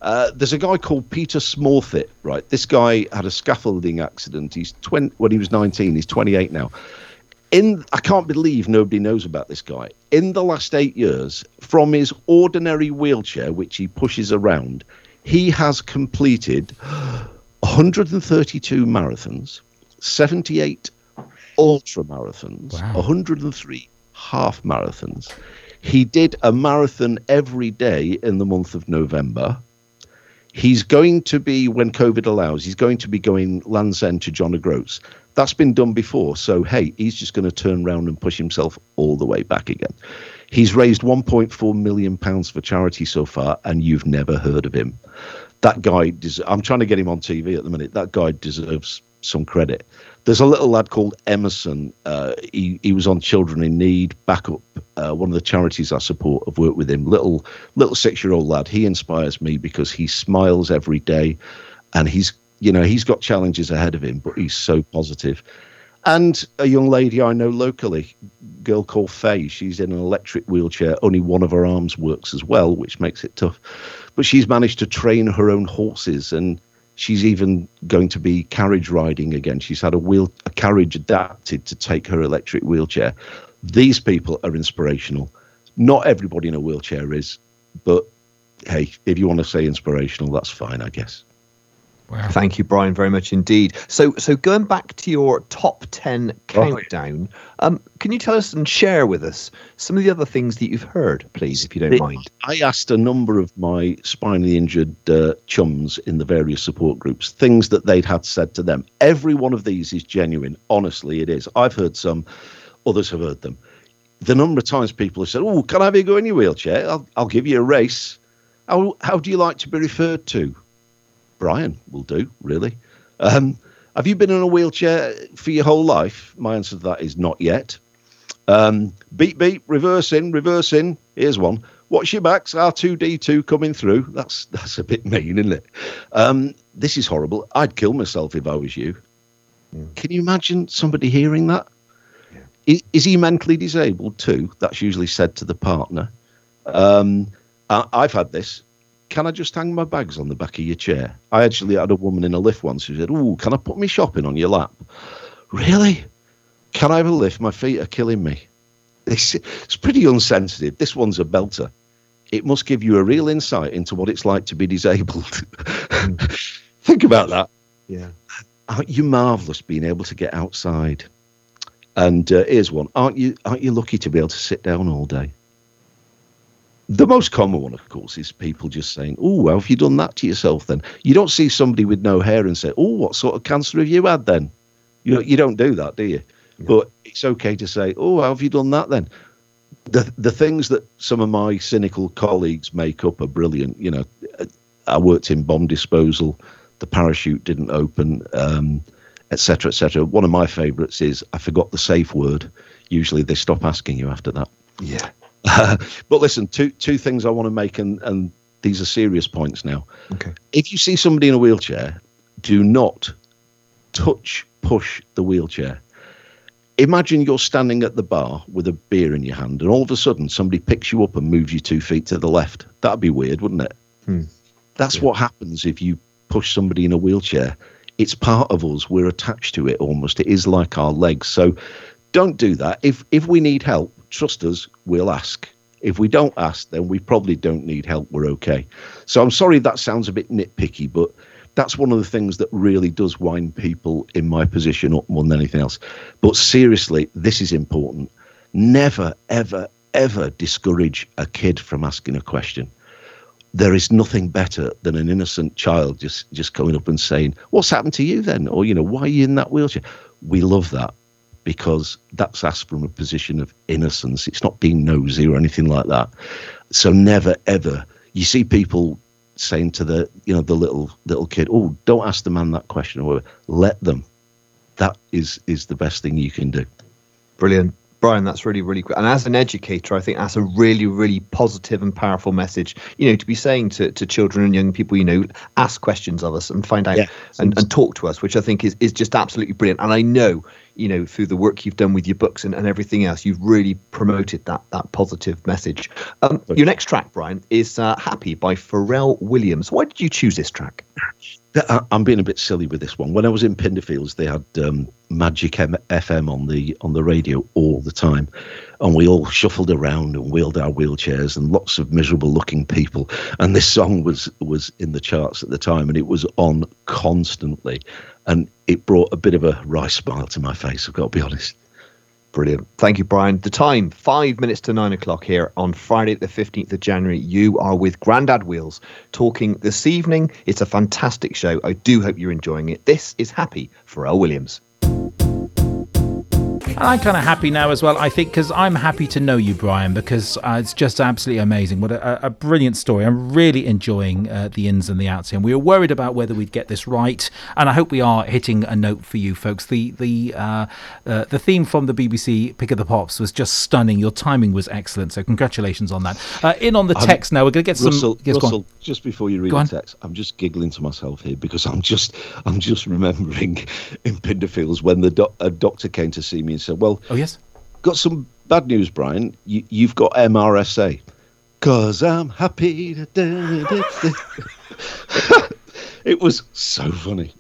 Uh, there's a guy called Peter Smallfit, right? This guy had a scaffolding accident. He's 20, when he was 19. He's 28 now. In I can't believe nobody knows about this guy. In the last eight years, from his ordinary wheelchair, which he pushes around, he has completed 132 marathons, 78 ultra marathons, Wow. 103 half marathons. He did a marathon every day in the month of November. He's going to be, when COVID allows, he's going to be going Land's End to John O'Groats. That's been done before. So, hey, he's just going to turn around and push himself all the way back again. He's raised 1.4 million pounds for charity so far, and you've never heard of him. That guy, des- I'm trying to get him on TV at the minute. That guy deserves some credit. There's a little lad called Emerson. Uh, he, he was on Children in Need, backup, uh, one of the charities I support. I've worked with him. Little little six year old lad. He inspires me because he smiles every day, and he's you know he's got challenges ahead of him, but he's so positive. And a young lady I know locally, girl called Faye. She's in an electric wheelchair. Only one of her arms works as well, which makes it tough. But she's managed to train her own horses, and she's even going to be carriage riding again. She's had a wheel, a carriage adapted to take her electric wheelchair. These people are inspirational. Not everybody in a wheelchair is, but hey, if you want to say inspirational, that's fine, I guess. Wow. Thank you, Brian, very much indeed. So, so going back to your top ten countdown, um, can you tell us and share with us some of the other things that you've heard, please, if you don't mind? I asked a number of my spinally injured uh, chums in the various support groups things that they'd had said to them. Every one of these is genuine. Honestly, it is. I've heard some, others have heard them. The number of times people have said, "Oh, can I have you go in your wheelchair? I'll, I'll give you a race." How, how do you like to be referred to? Brian will do, really. Um, have you been in a wheelchair for your whole life? My answer to that is not yet. Um, beep, beep, reversing, reversing. Here's one. Watch your backs, R2D2 coming through. That's that's a bit mean, isn't it? Um, this is horrible. I'd kill myself if I was you. Can you imagine somebody hearing that? Yeah. Is, is, he mentally disabled too? That's usually said to the partner. Um, I, I've had this can I just hang my bags on the back of your chair? I actually had a woman in a lift once who said, Oh, can I put me shopping on your lap? Really? Can I have a lift? My feet are killing me. It's, it's pretty unsensitive. This one's a belter. It must give you a real insight into what it's like to be disabled. Think about that. Yeah. Aren't you marvelous being able to get outside? And uh, here's one. Aren't you aren't you lucky to be able to sit down all day? The most common one, of course, is people just saying, Oh, well, have you done that to yourself then? You don't see somebody with no hair and say, Oh, what sort of cancer have you had then? You know, you don't do that, do you? Yeah. But it's okay to say, Oh, how have you done that then? The the things that some of my cynical colleagues make up are brilliant. You know, I worked in bomb disposal, the parachute didn't open, um, etc., etc. One of my favourites is I forgot the safe word. Usually they stop asking you after that. Yeah. but listen, two two things I want to make, and and these are serious points now. Okay. If you see somebody in a wheelchair, do not touch push the wheelchair. Imagine you're standing at the bar with a beer in your hand, and all of a sudden somebody picks you up and moves you two feet to the left. That'd be weird, wouldn't it? Hmm. That's yeah. what happens if you push somebody in a wheelchair. It's part of us. We're attached to it almost. It is like our legs. So don't do that. If if we need help, trust us, we'll ask. If we don't ask, then we probably don't need help. We're okay. So I'm sorry that sounds a bit nitpicky, but that's one of the things that really does wind people in my position up more than anything else. But seriously, this is important. Never, ever, ever discourage a kid from asking a question. There is nothing better than an innocent child just, just coming up and saying, What's happened to you then? Or, you know, why are you in that wheelchair? We love that because that's asked from a position of innocence. It's not being nosy or anything like that. So never ever you see people saying to the you know the little little kid, "Oh, don't ask the man that question," or let them. That is is the best thing you can do. Brilliant. Brian, that's really, really good. And as an educator, I think that's a really, really positive and powerful message. You know, to be saying to, to children and young people, you know, ask questions of us and find out yeah. and, and talk to us, which I think is, is just absolutely brilliant. And I know, you know, through the work you've done with your books and, and everything else, you've really promoted that that positive message. Um, your next track, Brian, is uh, Happy by Pharrell Williams. Why did you choose this track? I'm being a bit silly with this one. When I was in Pinderfields, they had um, Magic M- FM on the on the radio all the time, and we all shuffled around and wheeled our wheelchairs, and lots of miserable-looking people. And this song was was in the charts at the time, and it was on constantly, and it brought a bit of a wry smile to my face. I've got to be honest. Brilliant. Thank you, Brian. The time, five minutes to nine o'clock here on Friday, the 15th of January. You are with Grandad Wheels talking this evening. It's a fantastic show. I do hope you're enjoying it. This is Happy Pharrell Williams. And I'm kind of happy now as well, I think, because I'm happy to know you, Brian, because uh, it's just absolutely amazing. What a, a brilliant story. I'm really enjoying uh, the ins and the outs here. And we were worried about whether we'd get this right, and I hope we are hitting a note for you folks. The the uh, uh the theme from the BBC Pick of the Pops was just stunning. Your timing was excellent, so congratulations on that. Uh, in on the text um, now, we're going to get Russell, some. Yes, Russell, just before you read the text, I'm just giggling to myself here because I'm just I'm just remembering in Pinderfields when the doc, a doctor came to see me said, "Well, oh yes." got some bad news, Brian. You, you've got MRSA. Cause I'm happy. it was so funny.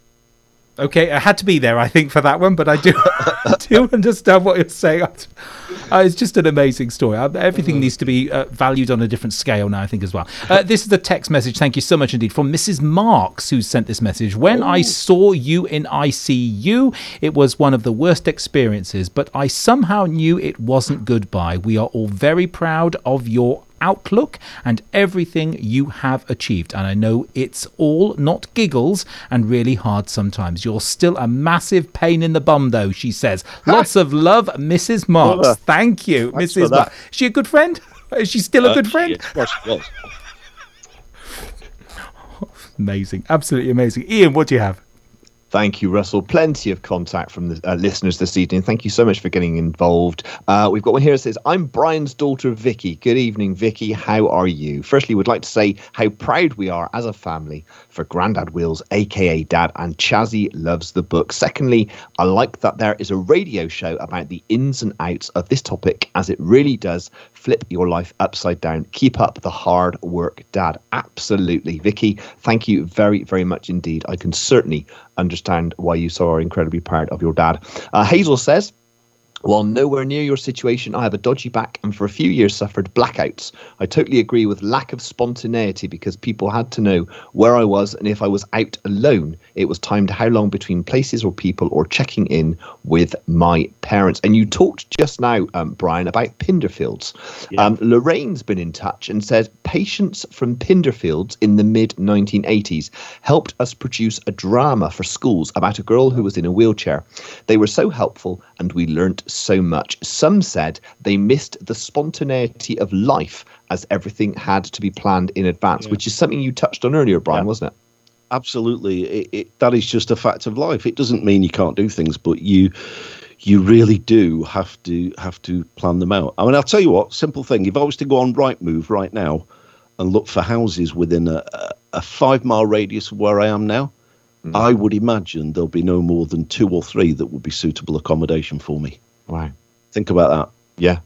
Okay, I had to be there, I think, for that one, but I do, I do understand what you're saying. Uh, it's just an amazing story. Uh, everything needs to be uh, valued on a different scale now, I think, as well. Uh, this is the text message. Thank you so much indeed from Mrs. Marks, who sent this message. When I saw you in ICU, it was one of the worst experiences, but I somehow knew it wasn't goodbye. We are all very proud of your outlook and everything you have achieved. And I know it's all not giggles and really hard sometimes. You're still a massive pain in the bum, though, she says. Lots of love, Mrs. Marks. Well, uh, Thank you, Mrs. Marks. Is she a good friend? Is she still a Uh, good she friend? is. Well, she was. Amazing. Absolutely amazing. Ian, what do you have? Thank you, Russell. Plenty of contact from the uh, listeners this evening. Thank you so much for getting involved. Uh, we've got one here that says, I'm Brian's daughter, Vicky. Good evening, Vicky. How are you? Firstly, we would like to say how proud we are as a family for Grandad Wheels, aka Dad, and Chazzy loves the book. Secondly, I like that there is a radio show about the ins and outs of this topic, as it really does flip your life upside down. Keep up the hard work, Dad. Absolutely. Vicky, thank you very, very much indeed. I can certainly understand why you so are incredibly proud of your dad. Uh, Hazel says, while nowhere near your situation, I have a dodgy back and for a few years suffered blackouts. I totally agree with lack of spontaneity because people had to know where I was and if I was out alone, it was timed how long between places or people or checking in with my parents. And you talked just now, um, Brian, about Pinderfields. Um, Lorraine's been in touch and said patients from Pinderfields in the mid 1980s helped us produce a drama for schools about a girl who was in a wheelchair. They were so helpful and we learnt so much. Some said they missed the spontaneity of life as everything had to be planned in advance, which is something you touched on earlier, Brian, Yeah. wasn't it? absolutely it, it, that is just a fact of life it doesn't mean you can't do things but you you really do have to have to plan them out i mean i'll tell you what simple thing if i was to go on Rightmove right now and look for houses within a, a, a five mile radius of where i am now i would imagine there'll be no more than two or three that would be suitable accommodation for me Wow. think about that Yeah.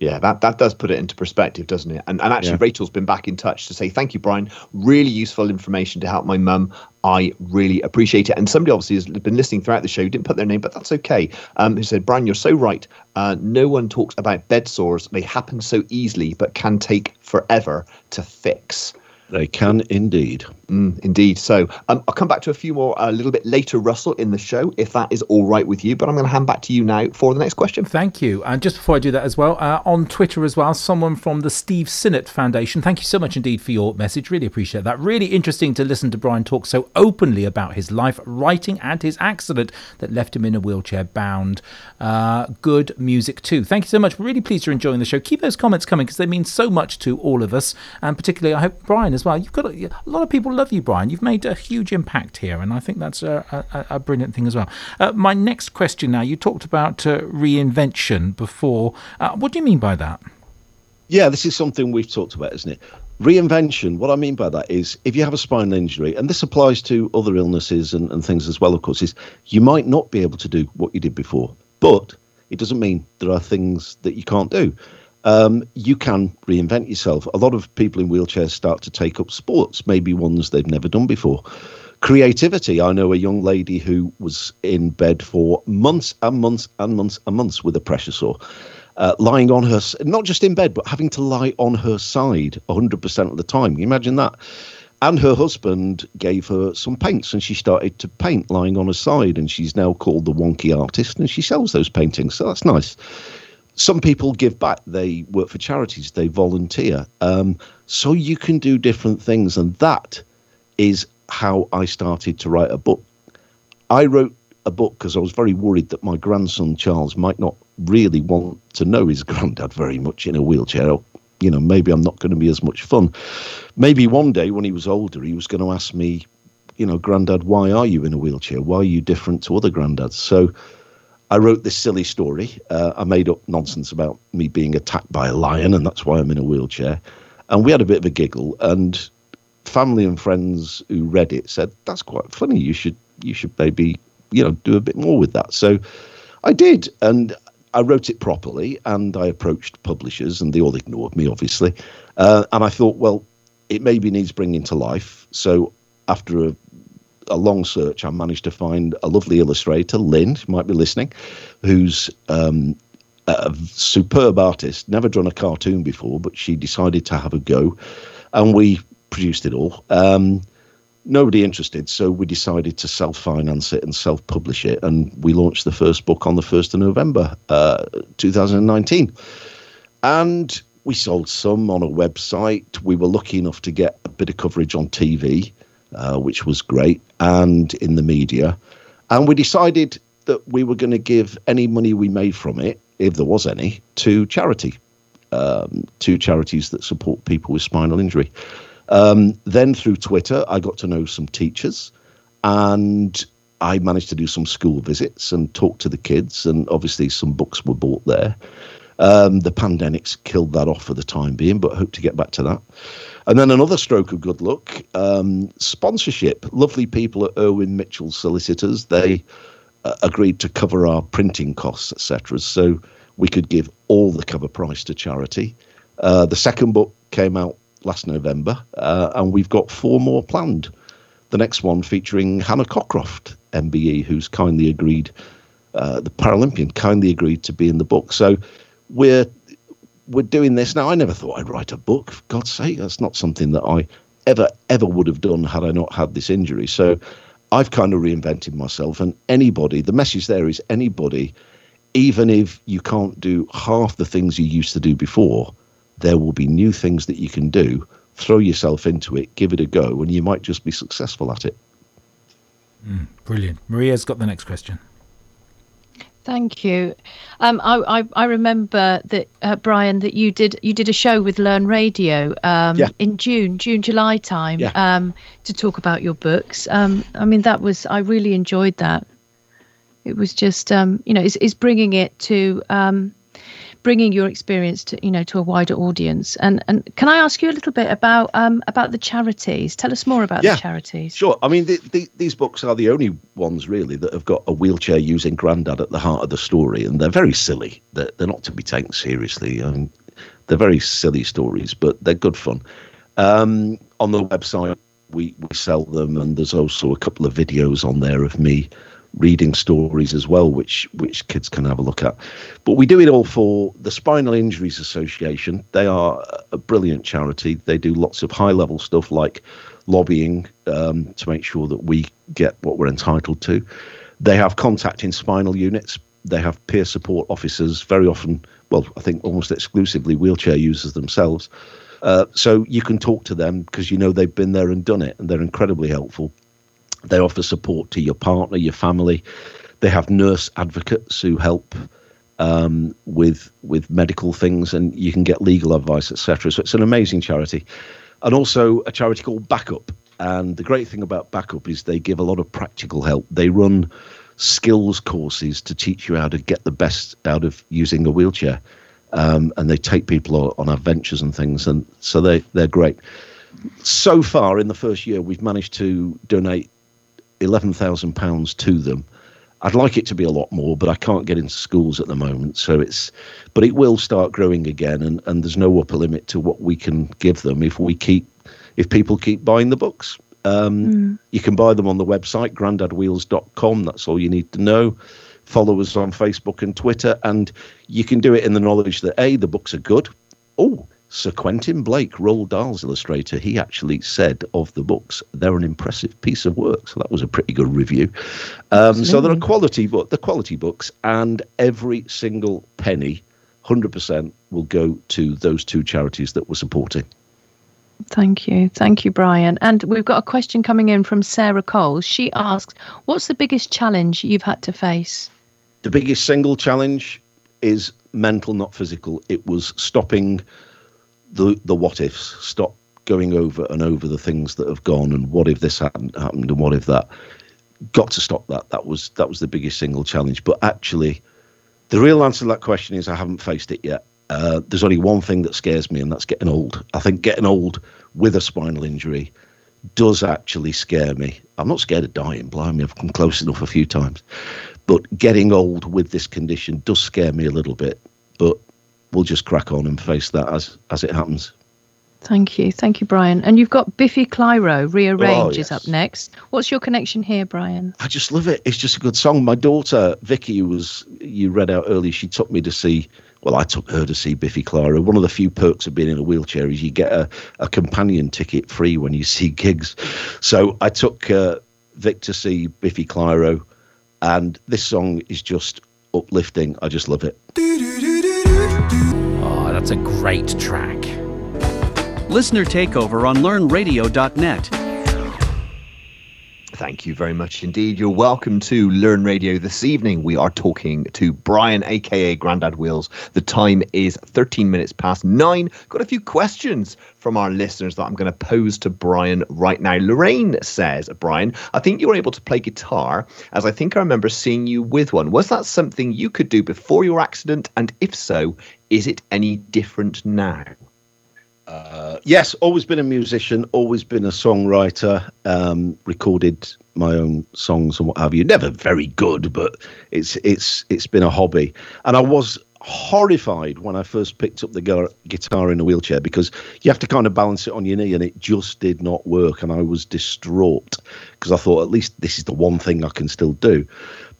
Yeah, that, that does put it into perspective, doesn't it? And and actually, Yeah. Rachel's been back in touch to say thank you, Brian. Really useful information to help my mum. I really appreciate it. And somebody obviously has been listening throughout the show, didn't put their name, but that's okay. Um, who said, Brian, you're so right. Uh, no one talks about bed sores. They happen so easily, but can take forever to fix. They can indeed Mm, indeed. So um, I'll come back to a few more a little bit later, Russell, in the show, if that is all right with you. But I'm going to hand back to you now for the next question. Thank you. And just before I do that as well, uh, on Twitter as well, someone from the Steve Sinnott Foundation. Thank you so much indeed for your message. Really appreciate that. Really interesting to listen to Brian talk so openly about his life, writing, and his accident that left him in a wheelchair bound. Uh, good music too. Thank you so much. Really pleased you're enjoying the show. Keep those comments coming because they mean so much to all of us, and particularly I hope Brian as well. You've got a, a lot of people love you, Brian. You've made a huge impact here, and I think that's a, a, a brilliant thing as well. Uh, my next question now. You talked about uh, reinvention before. Uh, what do you mean by that? Yeah, this is something we've talked about, isn't it? Reinvention. What I mean by that is if you have a spinal injury, and this applies to other illnesses and, and things as well, of course, is you might not be able to do what you did before, but it doesn't mean there are things that you can't do. Um, you can reinvent yourself. A lot of people in wheelchairs start to take up sports, maybe ones they've never done before. Creativity. I know a young lady who was in bed for months and months and months and months with a pressure sore uh, lying on her, not just in bed, but having to lie on her side 100% of the time. Can you imagine that? And her husband gave her some paints and she started to paint lying on her side. And she's now called the Wonky Artist and she sells those paintings. So that's nice. Some people give back, they work for charities, they volunteer. Um, so you can do different things. And that is how I started to write a book. I wrote a book because I was very worried that my grandson Charles might not really want to know his granddad very much in a wheelchair. Or, you know, maybe I'm not going to be as much fun. Maybe one day when he was older, he was going to ask me, you know, granddad, why are you in a wheelchair? Why are you different to other granddads? So I wrote this silly story. Uh, I made up nonsense about me being attacked by a lion, and that's why I'm in a wheelchair. And we had a bit of a giggle. And family and friends who read it said, "That's quite funny. You should, you should maybe, you know, do a bit more with that." So I did, and I wrote it properly, and I approached publishers, and they all ignored me, obviously. Uh, and I thought, well, it maybe needs bringing to life. So after a a long search, I managed to find a lovely illustrator, Lynn, she might be listening, who's um, a superb artist, never drawn a cartoon before, but she decided to have a go, and we produced it all. Um, nobody interested, so we decided to self-finance it and self-publish it, and we launched the first book on the first of November, uh, 2019, and we sold some on a website. We were lucky enough to get a bit of coverage on TV, uh, which was great, and in the media, and we decided that we were going to give any money we made from it, if there was any, to charity, um, to charities that support people with spinal injury. Um, then through Twitter, I got to know some teachers and I managed to do some school visits and talk to the kids. And obviously, some books were bought there. Um, the pandemics killed that off for the time being, but hope to get back to that. And then another stroke of good luck um, sponsorship. Lovely people at Irwin Mitchell Solicitors. They uh, agreed to cover our printing costs, etc. So we could give all the cover price to charity. Uh, the second book came out last November, uh, and we've got four more planned. The next one featuring Hannah Cockcroft, MBE, who's kindly agreed, uh, the Paralympian, kindly agreed to be in the book. So we're we're doing this now. I never thought I'd write a book. For God's sake, that's not something that I ever ever would have done had I not had this injury. So I've kind of reinvented myself. And anybody, the message there is anybody, even if you can't do half the things you used to do before, there will be new things that you can do. Throw yourself into it, give it a go, and you might just be successful at it. Mm, brilliant. Maria's got the next question. Thank you. Um, I, I, I remember that uh, Brian that you did you did a show with Learn Radio um, Yeah. in June June July time Yeah. um, to talk about your books. Um, I mean that was I really enjoyed that. It was just um, you know is it's bringing it to um, bringing your experience to you know to a wider audience. And and can I ask you a little bit about um, about the charities? Tell us more about Yeah. the charities. Sure. I mean, the, the, these books are the only ones really that have got a wheelchair using granddad at the heart of the story, and they're very silly. They're, they're not to be taken seriously. I mean, they're very silly stories, but they're good fun. Um, on the website, we, we sell them, and there's also a couple of videos on there of me reading stories as well, which which kids can have a look at. But we do it all for the Spinal Injuries Association. They are a brilliant charity. They do lots of high level stuff like lobbying um, to make sure that we get what we're entitled to. They have contact in spinal units. They have peer support officers, very often, well, I think almost exclusively wheelchair users themselves. Uh, so you can talk to them because you know they've been there and done it, and they're incredibly helpful. They offer support to your partner, your family. They have nurse advocates who help um, with with medical things, and you can get legal advice, etc. So it's an amazing charity, and also a charity called Backup. And the great thing about Backup is they give a lot of practical help. They run skills courses to teach you how to get the best out of using a wheelchair, um, and they take people on, adventures and things, and so they they're great. So far in the first year, we've managed to donate eleven thousand pounds to them. I'd like it to be a lot more, but I can't get into schools at the moment. So it's, but it will start growing again, and and there's no upper limit to what we can give them if we keep, if people keep buying the books. Um, You can buy them on the website grandadwheels.com. That's all you need to know. Follow us on Facebook and Twitter, and you can do it in the knowledge that a the books are good. Oh, Sir Quentin Blake, Roald Dahl's illustrator, he actually said of the books they're an impressive piece of work. So that was a pretty good review. Um, so they're a quality book, the quality books, and every single penny, hundred percent, will go to those two charities that we're supporting. Thank you. Thank you, Brian. And we've got a question coming in from Sarah Coles. She asks, What's the biggest challenge you've had to face? The biggest single challenge is mental, not physical. It was stopping the the what ifs, stop going over and over the things that have gone and what if this hadn't happened and what if that. Got to stop that. That was that was the biggest single challenge. But actually, the real answer to that question is I haven't faced it yet. Uh, there's only one thing that scares me, and that's getting old. I think getting old with a spinal injury does actually scare me. I'm not scared of dying, blimey, I've come close enough a few times. But getting old with this condition does scare me a little bit. But we'll just crack on and face that as as it happens. Thank you. Thank you, Brian. And you've got Biffy Clyro, Rearrange Oh, is up next. What's your connection here, Brian? I just love it. It's just a good song. My daughter Vicky, who was you read out earlier, she took me to see. Well, I took her to see Biffy Clyro. One of the few perks of being in a wheelchair is you get a, a companion ticket free when you see gigs. So I took uh, Vic to see Biffy Clyro, and this song is just uplifting. I just love it. Oh, that's a great track. Listener takeover on learnradio.net. Thank you very much indeed. You're welcome to Learn Radio this evening. We are talking to Brian, aka Grandad Wheels. The time is 13 minutes past nine. Got a few questions from our listeners that I'm going to pose to Brian right now. Lorraine says, Brian, I think you were able to play guitar, as I think I remember seeing you with one. Was that something you could do before your accident? And if so, is it any different now? Uh, yes, always been a musician, always been a songwriter, um, recorded my own songs and what have you. Never very good, but it's it's it's been a hobby. And I was horrified when I first picked up the gu- guitar in a wheelchair because you have to kind of balance it on your knee, and it just did not work. And I was distraught because I thought at least this is the one thing I can still do.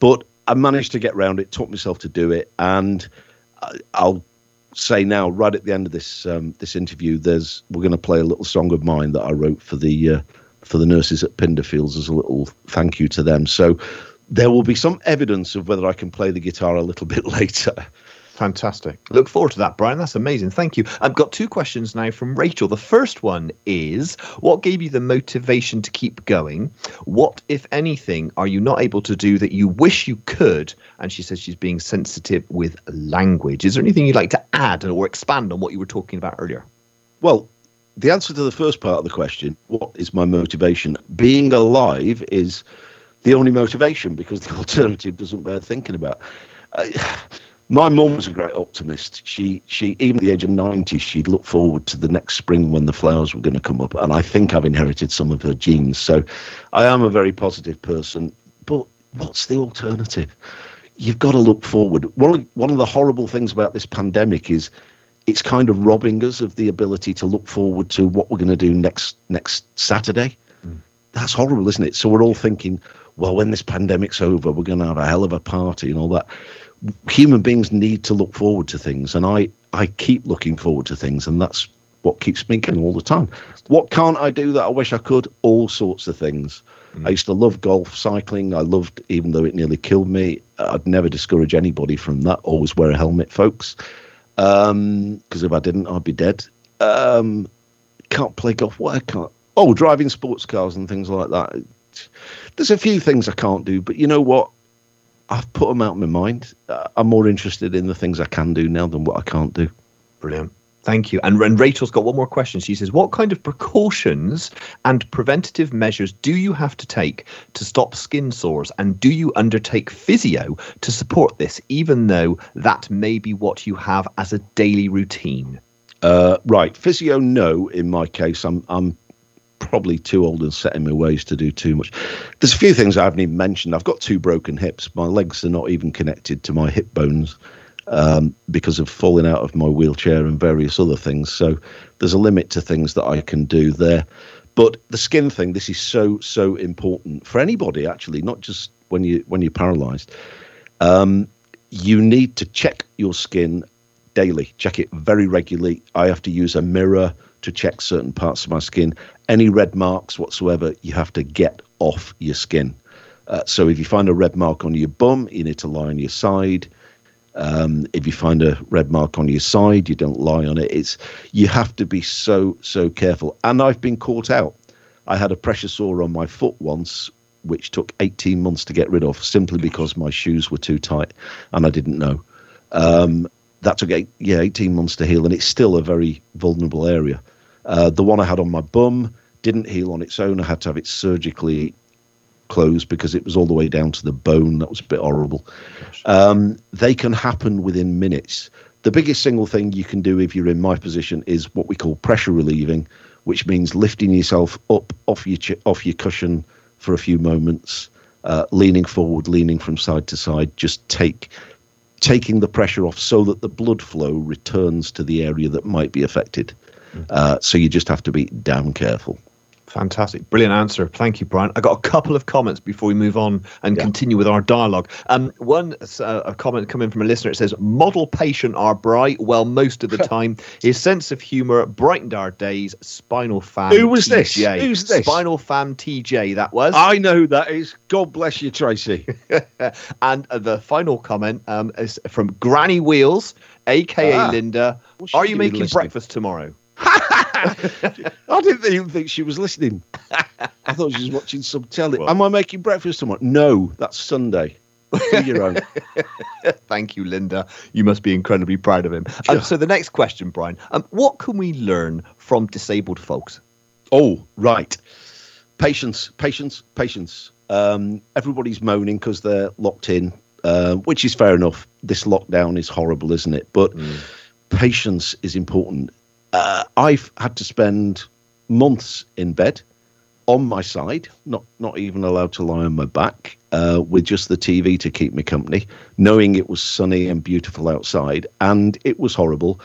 But I managed to get round it, taught myself to do it, and I'll say now, right at the end of this um, this interview, there's we're going to play a little song of mine that I wrote for the uh, for the nurses at Pinderfields as a little thank you to them. So there will be some evidence of whether I can play the guitar a little bit later. Fantastic. Look forward to that, Brian. That's amazing. Thank you. I've got two questions now from Rachel. The first one is What gave you the motivation to keep going? What, if anything, are you not able to do that you wish you could? And she says she's being sensitive with language. Is there anything you'd like to add or expand on what you were talking about earlier? Well, the answer to the first part of the question, what is my motivation? Being alive is the only motivation because the alternative doesn't bear thinking about. Uh, my mum was a great optimist. She, she, even at the age of 90, she'd look forward to the next spring when the flowers were going to come up. And I think I've inherited some of her genes. So I am a very positive person. But what's the alternative? You've got to look forward. One of, one of the horrible things about this pandemic is it's kind of robbing us of the ability to look forward to what we're going to do next next Saturday. Hmm. That's horrible, isn't it? So we're all thinking, well, when this pandemic's over, we're going to have a hell of a party and all that. Human beings need to look forward to things, and I I keep looking forward to things, and that's what keeps me going all the time. What can't I do that I wish I could? All sorts of things. I used to love golf, cycling. I loved, even though it nearly killed me. I'd never discourage anybody from that. Always wear a helmet, folks because if I didn't, I'd be dead. Um, can't play golf. What I can't. Oh, driving sports cars and things like that. There's a few things I can't do, but you know what? I've put them out of my mind. Uh, I'm more interested in the things I can do now than what I can't do. Brilliant. Thank you. And, and Rachel's got one more question. She says, What kind of precautions and preventative measures do you have to take to stop skin sores? And do you undertake physio to support this, even though that may be what you have as a daily routine? Uh, right, physio, no. In my case, I'm I'm probably too old and set in my ways to do too much. There's a few things I haven't even mentioned. I've got two broken hips. My legs are not even connected to my hip bones um, because of falling out of my wheelchair and various other things. So there's a limit to things that I can do there. But the skin thing, this is so so important for anybody actually, not just when you when you're paralysed. Um, you need to check your skin daily. Check it very regularly. I have to use a mirror to check certain parts of my skin. Any red marks whatsoever, you have to get off your skin. Uh, so if you find a red mark on your bum, you need to lie on your side. Um, if you find a red mark on your side, you don't lie on it. It's you have to be so so careful. And I've been caught out. I had a pressure sore on my foot once, which took 18 months to get rid of, simply because my shoes were too tight, and I didn't know. Um, that took eight, yeah 18 months to heal, and it's still a very vulnerable area. Uh, the one I had on my bum didn't heal on its own. I had to have it surgically closed because it was all the way down to the bone. That was a bit horrible. Um, they can happen within minutes. The biggest single thing you can do if you're in my position is what we call pressure relieving, which means lifting yourself up off your ch- off your cushion for a few moments, uh, leaning forward, leaning from side to side. Just take taking the pressure off so that the blood flow returns to the area that might be affected. Uh, so you just have to be damn careful. Fantastic. Brilliant answer. Thank you, Brian. I got a couple of comments before we move on and Yeah. continue with our dialogue. Um, one, uh, a comment coming from a listener. It says, Model patient our bright. Well, most of the time, his sense of humor brightened our days. Spinal Fam. Who was this? Who's this? Spinal Fam TJ, that was. I know who that is. God bless you, Tracy. and uh, the final comment um, is from Granny Wheels, aka Ah. Linda. Are you making listening. breakfast tomorrow? I didn't even think she was listening. I thought she was watching some telly. Well- Am I making breakfast tomorrow? No, that's Sunday. Do your own. Thank you, Linda. You must be incredibly proud of him. Um, so the next question, Brian. Um, what can we learn from disabled folks? Oh, right. Patience, patience, patience. Um, everybody's moaning because they're locked in, uh, which is fair enough. This lockdown is horrible, isn't it? But patience is important. Uh, I've had to spend months in bed on my side, not not even allowed to lie on my back, uh, with just the TV to keep me company, knowing it was sunny and beautiful outside, and it was horrible.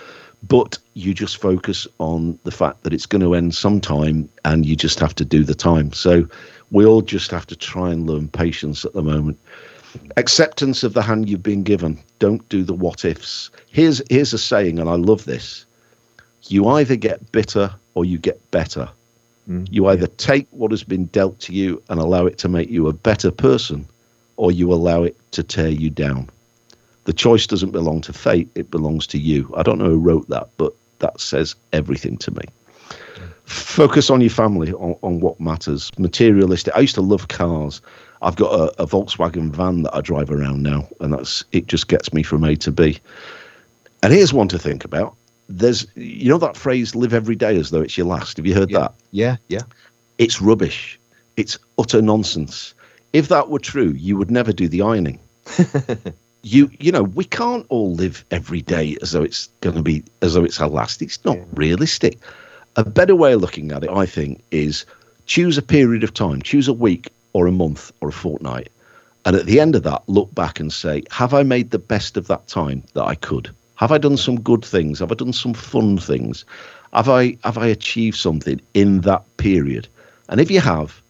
But you just focus on the fact that it's going to end sometime, and you just have to do the time. So we all just have to try and learn patience at the moment. Acceptance of the hand you've been given. Don't do the what ifs. Here's here's a saying, and I love this. You either get bitter or you get better. Mm. You either take what has been dealt to you and allow it to make you a better person, or you allow it to tear you down. The choice doesn't belong to fate, it belongs to you. I don't know who wrote that, but that says everything to me. Focus on your family, on, on what matters. Materialistic. I used to love cars. I've got a, a Volkswagen van that I drive around now, and that's it just gets me from A to B. And here's one to think about. There's you know that phrase live every day as though it's your last. Have you heard that? Yeah, yeah. it's rubbish. It's utter nonsense. If that were true, you would never do the ironing. you you know, we can't all live every day as though it's going to be as though it's our last. It's not realistic. A better way of looking at it, I think, is choose a period of time, choose a week or a month or a fortnight, and at the end of that, look back and say, have I made the best of that time that I could? Have I done some good things? Have I done some fun things? Have I have I achieved something in that period? And if you have,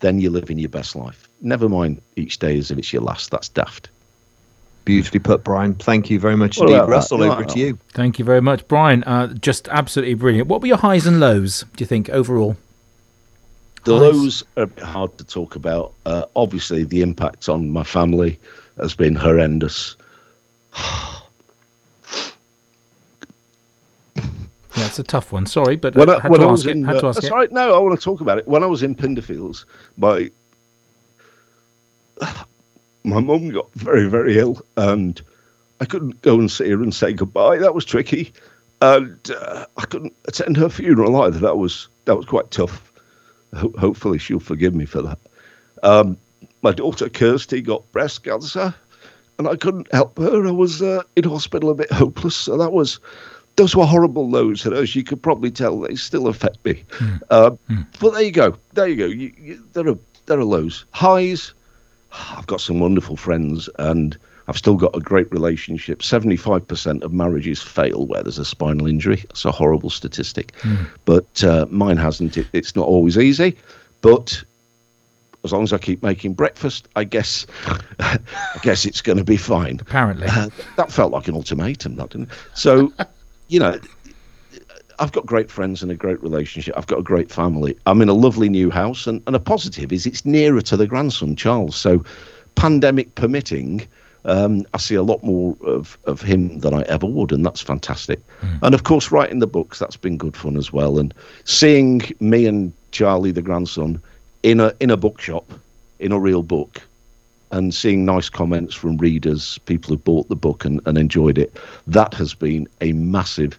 then you're living your best life. Never mind each day as if it's your last. That's daft. Beautifully put, Brian. Thank you very much What indeed. about that? Russell, over Wow. to you. Thank you very much, Brian. Uh, just absolutely brilliant. What were your highs and lows? Do you think overall? The Nice. lows are a bit hard to talk about. Uh, obviously, the impact on my family has been horrendous. It's a tough one. Sorry, but when I had when to I ask was it. Had uh, to ask that's it. right. No, I want to talk about it. When I was in Pinderfields, my my mum got very, very ill, and I couldn't go and see her and say goodbye. That was tricky, and uh, I couldn't attend her funeral either. That was that was quite tough. Ho- hopefully, she'll forgive me for that. Um, my daughter Kirsty got breast cancer, and I couldn't help her. I was uh, in hospital a bit hopeless, so that was those were horrible lows, and as you could probably tell, they still affect me. Um, But there you go, there you go. You, you, there are there are lows, highs. I've got some wonderful friends, and I've still got a great relationship. Seventy-five percent of marriages fail where there's a spinal injury. It's a horrible statistic, but uh, mine hasn't. It, it's not always easy, but as long as I keep making breakfast, I guess I guess it's going to be fine. Apparently. Uh, that felt like an ultimatum, that didn't it? So, you know, I've got great friends and a great relationship. I've got a great family. I'm in a lovely new house, and, and a positive is it's nearer to the grandson, Charles. So, pandemic permitting, um, I see a lot more of, of him than I ever would, and that's fantastic. And of course, writing the books, that's been good fun as well. And seeing me and Charlie, the grandson, in a in a bookshop, in a real book, and seeing nice comments from readers, people who bought the book and, and enjoyed it, that has been a massive,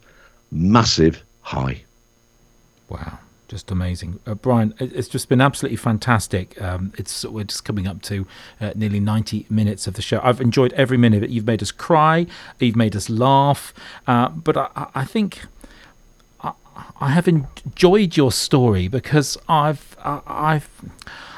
massive high. Wow, just amazing, uh, Brian. It's just been absolutely fantastic. Um, it's we're just coming up to uh, nearly ninety minutes of the show. I've enjoyed every minute of it. You've made us cry, you've made us laugh, uh, but I, I- I think. I- I have enjoyed your story because I've I, I've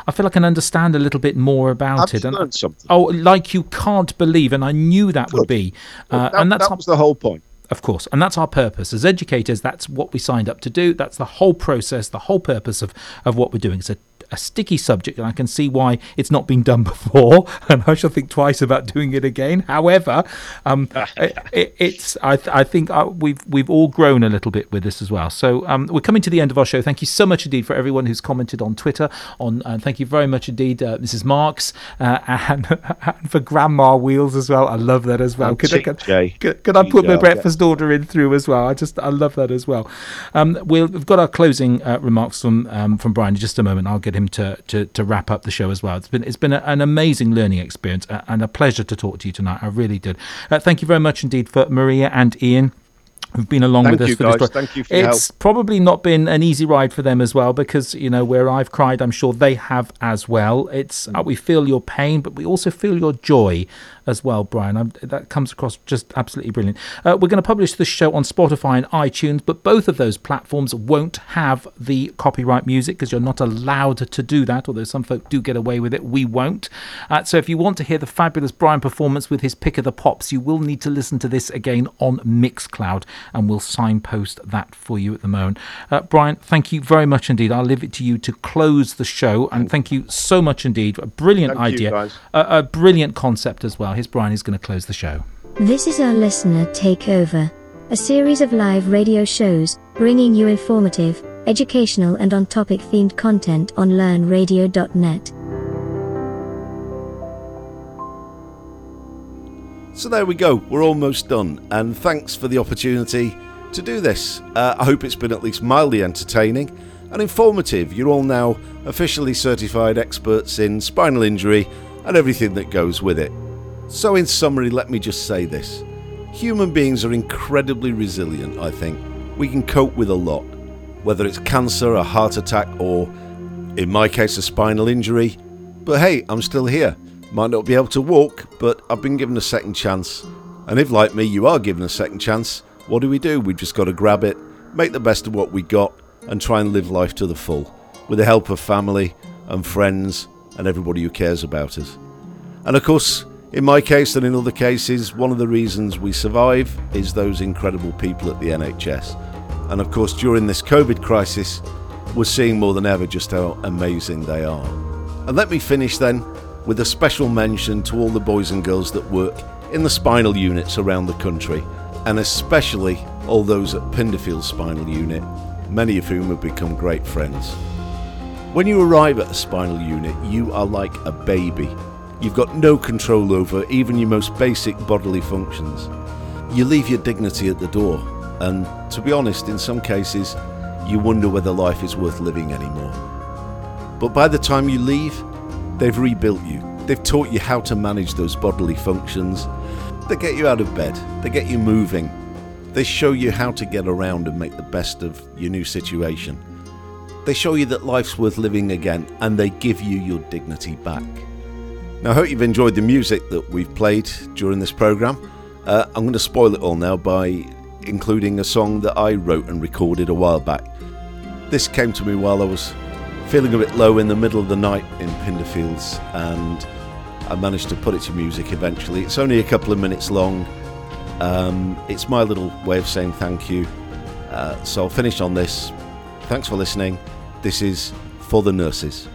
I feel I can understand a little bit more about Have it. And something? oh, like you can't believe, and I knew that would Good. be, uh, that, and that's that was the whole point. Of course. And that's our purpose. As educators, that's what we signed up to do. That's the whole process, the whole purpose of, of what we're doing. It's a a sticky subject, and I can see why it's not been done before, and I shall think twice about doing it again. However, um, it, it's I, th- I think uh, we've we've all grown a little bit with this as well. So um, we're coming to the end of our show. Thank you so much indeed for everyone who's commented on Twitter. On and thank you very much indeed, uh, Mrs. Marks, uh, and, and, for Grandma Wheels as well. I love that as well. Could, could, could, could, I put my breakfast order in through as well? I just I love that as well. Um, we have got our closing uh, remarks from um, from Brian in just a moment. I'll get him to, to, to wrap up the show as well. It's been it's been a, an amazing learning experience and a pleasure to talk to you tonight. I really did. Uh, thank you very much indeed for Maria and Ian who've been along Thank with us for guys. this. Thank you for It's probably not been an easy ride for them as well because you know where I've cried, I'm sure they have as well. It's uh, we feel your pain, but we also feel your joy as well, Brian. I'm, that comes across just absolutely brilliant. Uh, we're going to publish this show on Spotify and iTunes, but both of those platforms won't have the copyright music because you're not allowed to do that. Although some folk do get away with it, we won't. Uh, so if you want to hear the fabulous Brian performance with his pick of the pops, you will need to listen to this again on Mixcloud and we'll signpost that for you at the moment. Uh, Brian, thank you very much indeed. I'll leave it to you to close the show, and thank you so much indeed. A brilliant Thank idea, a, a brilliant concept as well. Here's Brian. He's going to close the show. This is our listener takeover, a series of live radio shows bringing you informative, educational, and on topic themed content on learnradio.net. So there we go, we're almost done, and thanks for the opportunity to do this. Uh, I hope it's been at least mildly entertaining and informative. You're all now officially certified experts in spinal injury and everything that goes with it. So, in summary, let me just say this human beings are incredibly resilient, I think. We can cope with a lot, whether it's cancer, a heart attack, or in my case, a spinal injury. But hey, I'm still here. Might not be able to walk, but I've been given a second chance. And if, like me, you are given a second chance, what do we do? We've just got to grab it, make the best of what we got, and try and live life to the full, with the help of family and friends and everybody who cares about us. And of course, in my case and in other cases, one of the reasons we survive is those incredible people at the NHS. And of course, during this COVID crisis, we're seeing more than ever just how amazing they are. And let me finish then with a special mention to all the boys and girls that work in the spinal units around the country, and especially all those at Pinderfield Spinal Unit, many of whom have become great friends. When you arrive at a spinal unit, you are like a baby. You've got no control over even your most basic bodily functions. You leave your dignity at the door, and to be honest, in some cases, you wonder whether life is worth living anymore. But by the time you leave, they've rebuilt you. They've taught you how to manage those bodily functions. They get you out of bed, they get you moving, they show you how to get around and make the best of your new situation. They show you that life's worth living again and they give you your dignity back. Now, I hope you've enjoyed the music that we've played during this programme. Uh, I'm going to spoil it all now by including a song that I wrote and recorded a while back. This came to me while I was feeling a bit low in the middle of the night in Pinderfields, and I managed to put it to music eventually. It's only a couple of minutes long. Um, it's my little way of saying thank you. Uh, so I'll finish on this. Thanks for listening. This is For the Nurses.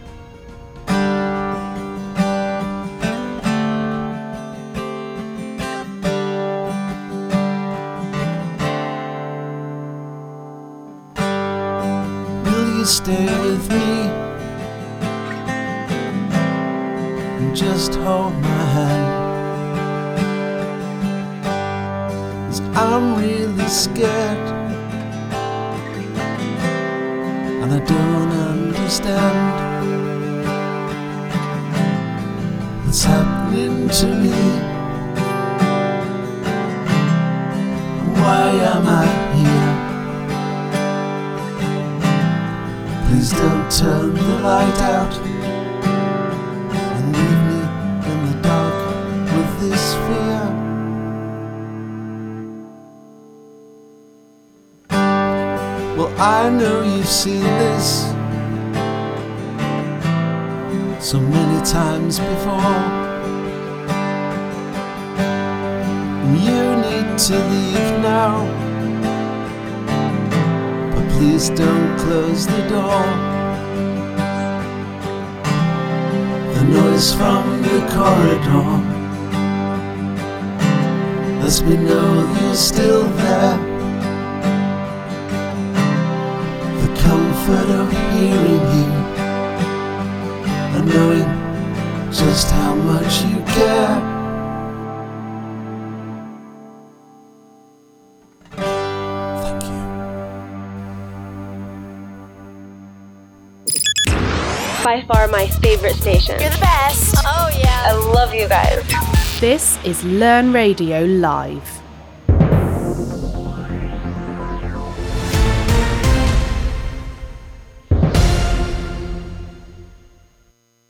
This is Learn Radio Live.